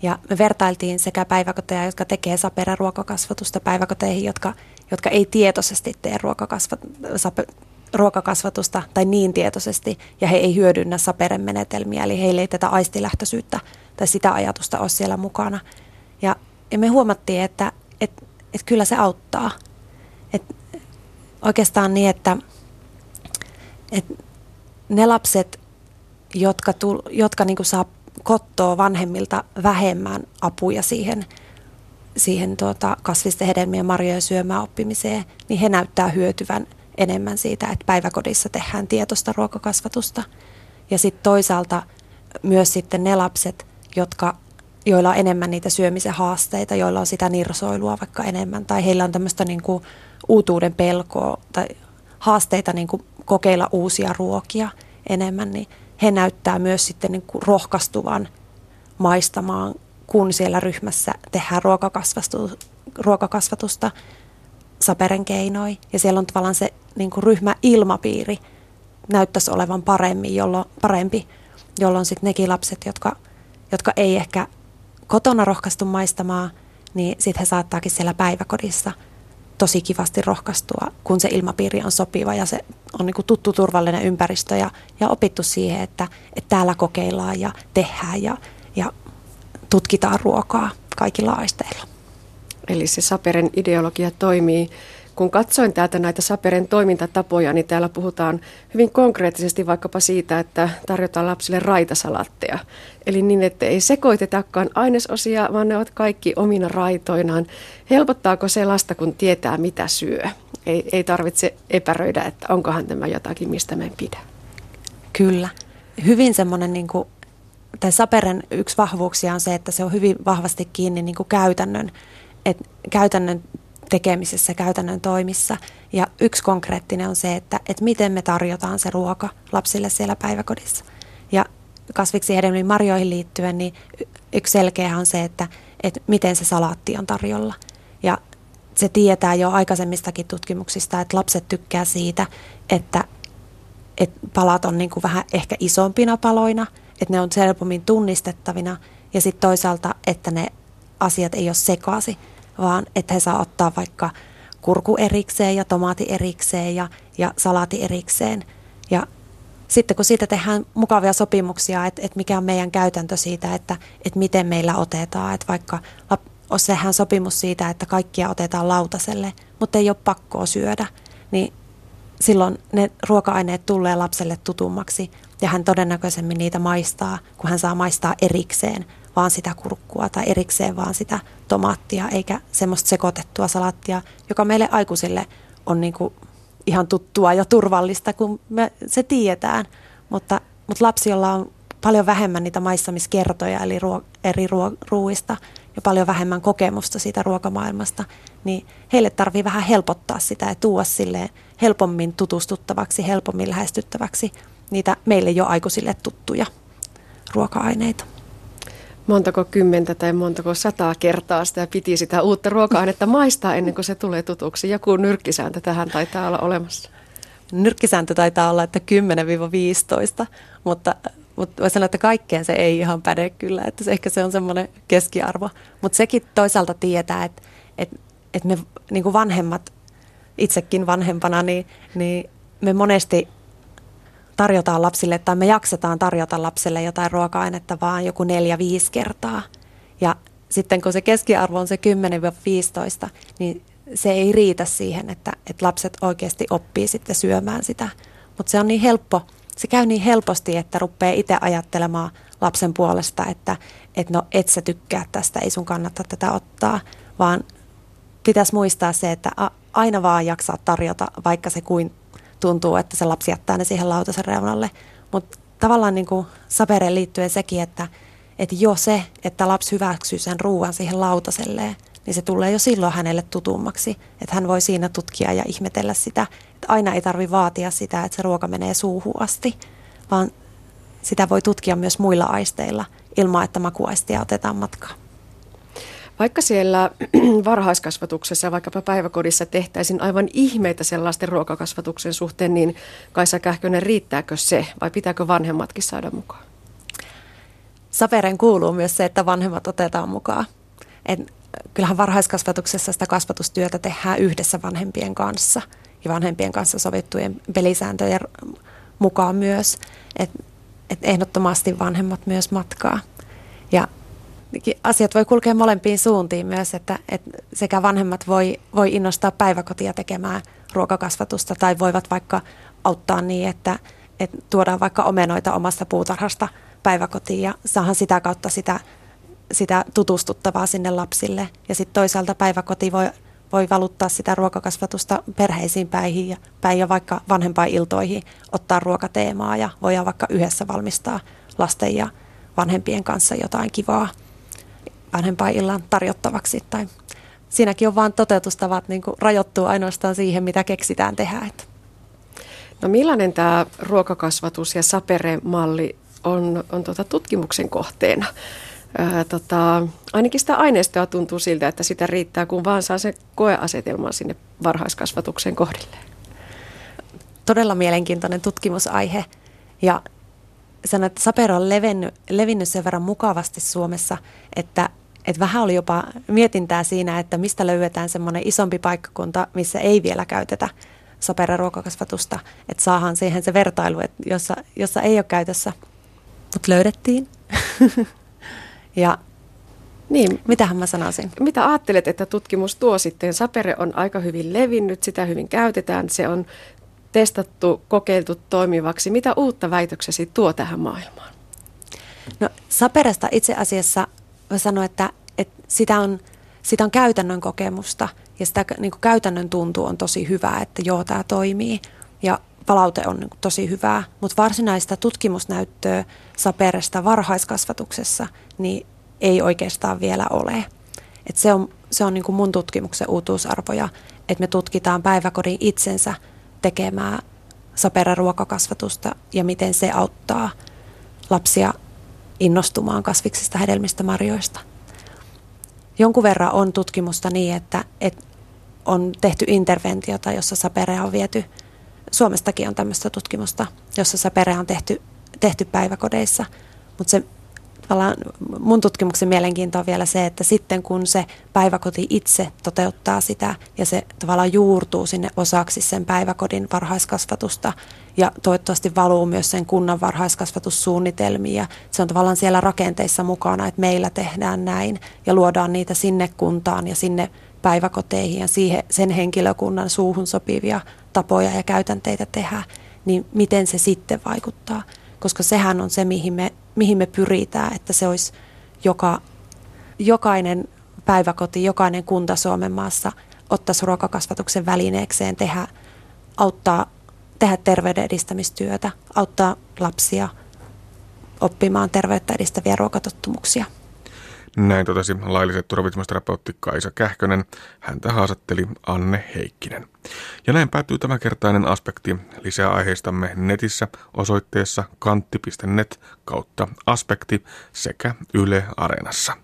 Ja me vertailtiin sekä päiväkoteja, jotka tekee Saperen ruokakasvatusta, päiväkoteihin, jotka, jotka ei tietoisesti tee ruokakasvat, sape, ruokakasvatusta tai niin tietoisesti, ja he ei hyödynnä Saperen menetelmiä, eli heille ei tätä aistilähtöisyyttä tai sitä ajatusta ole siellä mukana. Ja ja me huomattiin, että, että, että kyllä se auttaa. Et oikeastaan niin, että, että ne lapset, jotka, tul, jotka niin saa kottoa vanhemmilta vähemmän apuja siihen, siihen tuota kasvisten hedelmien marjojen syömään oppimiseen, niin he näyttää hyötyvän enemmän siitä, että päiväkodissa tehdään tietoista ruokakasvatusta. Ja sitten toisaalta myös sitten ne lapset, jotka joilla on enemmän niitä syömisen haasteita, joilla on sitä nirsoilua vaikka enemmän, tai heillä on tämmöistä niin kuin uutuuden pelkoa tai haasteita niin kuin kokeilla uusia ruokia enemmän, niin he näyttää myös sitten niin kuin rohkaistuvan maistamaan, kun siellä ryhmässä tehdään ruokakasvatusta saperen keinoi. Ja siellä on tavallaan se niin kuin ryhmäilmapiiri näyttäisi olevan paremmin, jolloin, parempi, jolloin sitten nekin lapset, jotka, jotka ei ehkä kotona rohkaistu maistamaan, niin sitten he saattaakin siellä päiväkodissa tosi kivasti rohkaistua, kun se ilmapiiri on sopiva ja se on niin kuin tuttu turvallinen ympäristö ja, ja opittu siihen, että, että täällä kokeillaan ja tehdään ja, ja tutkitaan ruokaa kaikilla aisteilla. Eli se Saperen ideologia toimii kun katsoin täältä näitä Saperen toimintatapoja, niin täällä puhutaan hyvin konkreettisesti vaikkapa siitä, että tarjotaan lapsille raitasalatteja. Eli niin, että ei sekoitetakaan ainesosia, vaan ne ovat kaikki omina raitoinaan. Helpottaako se lasta, kun tietää, mitä syö? Ei, ei tarvitse epäröidä, että onkohan tämä jotakin, mistä me pidä. Kyllä. Hyvin semmoinen niin kuin, tai Saperen yksi vahvuuksia on se, että se on hyvin vahvasti kiinni niin kuin käytännön, et käytännön tekemisessä, käytännön toimissa. Ja yksi konkreettinen on se, että, että miten me tarjotaan se ruoka lapsille siellä päiväkodissa. Ja kasviksi hedelmiin marjoihin liittyen, niin yksi selkeä on se, että, että miten se salaatti on tarjolla. Ja se tietää jo aikaisemmistakin tutkimuksista, että lapset tykkää siitä, että, että palat on niin kuin vähän ehkä isompina paloina, että ne on helpommin tunnistettavina ja sitten toisaalta, että ne asiat ei ole sekaisin vaan että he saa ottaa vaikka kurku erikseen ja tomaati erikseen ja, ja salaati erikseen. Ja sitten kun siitä tehdään mukavia sopimuksia, että, että mikä on meidän käytäntö siitä, että, että miten meillä otetaan, että vaikka tehdään sopimus siitä, että kaikkia otetaan lautaselle, mutta ei ole pakkoa syödä, niin silloin ne ruoka-aineet tulee lapselle tutummaksi ja hän todennäköisemmin niitä maistaa, kun hän saa maistaa erikseen vaan sitä kurkkua tai erikseen vaan sitä tomaattia, eikä semmoista sekoitettua salattia, joka meille aikuisille on niin kuin ihan tuttua ja turvallista, kun me se tiedetään. Mutta, mutta lapsi, jolla on paljon vähemmän niitä maissamiskertoja, eli ruo, eri ruo, ruuista, ja paljon vähemmän kokemusta siitä ruokamaailmasta, niin heille tarvii vähän helpottaa sitä ja tuoda silleen helpommin tutustuttavaksi, helpommin lähestyttäväksi niitä meille jo aikuisille tuttuja ruoka-aineita. Montako kymmentä tai montako sataa kertaa sitä piti sitä uutta ruoka-ainetta maistaa ennen kuin se tulee tutuksi? Joku nyrkkisääntö tähän taitaa olla olemassa. Nyrkkisääntö taitaa olla, että 10-15, mutta, mutta voi sanoa, että kaikkeen se ei ihan päde kyllä, että se, ehkä se on semmoinen keskiarvo. Mutta sekin toisaalta tietää, että, että, että me niin kuin vanhemmat, itsekin vanhempana, niin, niin me monesti tarjotaan lapsille tai me jaksetaan tarjota lapselle jotain ruoka-ainetta vaan joku neljä, viisi kertaa. Ja sitten kun se keskiarvo on se 10-15, niin se ei riitä siihen, että, että lapset oikeasti oppii sitten syömään sitä. Mutta se on niin helppo, se käy niin helposti, että rupeaa itse ajattelemaan lapsen puolesta, että, että no et sä tykkää tästä, ei sun kannata tätä ottaa, vaan pitäisi muistaa se, että aina vaan jaksaa tarjota, vaikka se kuin tuntuu, että se lapsi jättää ne siihen lautasen reunalle. Mutta tavallaan niin sapereen liittyen sekin, että, että jo se, että lapsi hyväksyy sen ruoan siihen lautaselleen, niin se tulee jo silloin hänelle tutummaksi. Että hän voi siinä tutkia ja ihmetellä sitä. Että aina ei tarvi vaatia sitä, että se ruoka menee suuhun asti, vaan sitä voi tutkia myös muilla aisteilla ilman, että makuaistia otetaan matkaan. Vaikka siellä <clears throat> varhaiskasvatuksessa ja vaikkapa päiväkodissa tehtäisiin aivan ihmeitä sellaisten ruokakasvatuksen suhteen, niin Kaisa Kähkönen, riittääkö se vai pitääkö vanhemmatkin saada mukaan? Saperen kuuluu myös se, että vanhemmat otetaan mukaan. Et kyllähän varhaiskasvatuksessa sitä kasvatustyötä tehdään yhdessä vanhempien kanssa ja vanhempien kanssa sovittujen pelisääntöjen mukaan myös. Et, et ehdottomasti vanhemmat myös matkaa. Ja asiat voi kulkea molempiin suuntiin myös, että, että sekä vanhemmat voi, voi innostaa päiväkotia tekemään ruokakasvatusta tai voivat vaikka auttaa niin, että, että tuodaan vaikka omenoita omasta puutarhasta päiväkotiin ja saahan sitä kautta sitä, sitä tutustuttavaa sinne lapsille. Ja sitten toisaalta päiväkoti voi, voi valuttaa sitä ruokakasvatusta perheisiin päihin ja, päin ja vaikka vanhempainiltoihin ottaa ruokateemaa ja voidaan vaikka yhdessä valmistaa lasten ja vanhempien kanssa jotain kivaa vanhempainillan tarjottavaksi. Tai siinäkin on vain toteutustavat niin kuin rajoittuu ainoastaan siihen, mitä keksitään tehdä. No millainen tämä ruokakasvatus ja sapere-malli on, on tuota tutkimuksen kohteena? Ää, tota, ainakin sitä aineistoa tuntuu siltä, että sitä riittää, kun vaan saa se koeasetelman sinne varhaiskasvatuksen kohdilleen. Todella mielenkiintoinen tutkimusaihe ja sanon, että sapero on levennyt, levinnyt sen verran mukavasti Suomessa, että et vähän oli jopa mietintää siinä, että mistä löydetään semmoinen isompi paikkakunta, missä ei vielä käytetä ruokakasvatusta, että saahan siihen se vertailu, että jossa, jossa ei ole käytössä, mutta löydettiin. <laughs> ja niin. Mitähän mä sanoisin? Mitä ajattelet, että tutkimus tuo sitten? Sapere on aika hyvin levinnyt, sitä hyvin käytetään, se on testattu, kokeiltu toimivaksi. Mitä uutta väitöksesi tuo tähän maailmaan? No Saperesta itse asiassa mä sanoin, että, että sitä, on, sitä on käytännön kokemusta ja sitä niin kuin käytännön tuntu on tosi hyvää, että joo, tämä toimii ja palaute on niin kuin tosi hyvää, mutta varsinaista tutkimusnäyttöä Saperesta varhaiskasvatuksessa niin ei oikeastaan vielä ole. Et se on, se on niin kuin mun tutkimuksen uutuusarvoja, että me tutkitaan päiväkodin itsensä tekemää Sapera-ruokakasvatusta ja miten se auttaa lapsia innostumaan kasviksista, hedelmistä, marjoista. Jonkun verran on tutkimusta niin, että, että on tehty interventiota, jossa saperea on viety, Suomestakin on tämmöistä tutkimusta, jossa saperea on tehty, tehty päiväkodeissa, mutta se tavallaan mun tutkimuksen mielenkiinto on vielä se, että sitten kun se päiväkoti itse toteuttaa sitä ja se tavallaan juurtuu sinne osaksi sen päiväkodin varhaiskasvatusta ja toivottavasti valuu myös sen kunnan varhaiskasvatussuunnitelmiin ja se on tavallaan siellä rakenteissa mukana, että meillä tehdään näin ja luodaan niitä sinne kuntaan ja sinne päiväkoteihin ja siihen, sen henkilökunnan suuhun sopivia tapoja ja käytänteitä tehdä, niin miten se sitten vaikuttaa. Koska sehän on se, mihin me, mihin me pyritään, että se olisi joka, jokainen päiväkoti, jokainen kunta Suomen maassa ottaisi ruokakasvatuksen välineekseen tehdä, auttaa tehdä terveyden edistämistyötä, auttaa lapsia oppimaan terveyttä edistäviä ruokatottumuksia. Näin totesi lailliset ravitsemusterapeutti Kaisa Kähkönen. Häntä haastatteli Anne Heikkinen. Ja näin päättyy tämänkertainen aspekti. Lisää aiheistamme netissä osoitteessa kantti.net kautta aspekti sekä Yle Areenassa.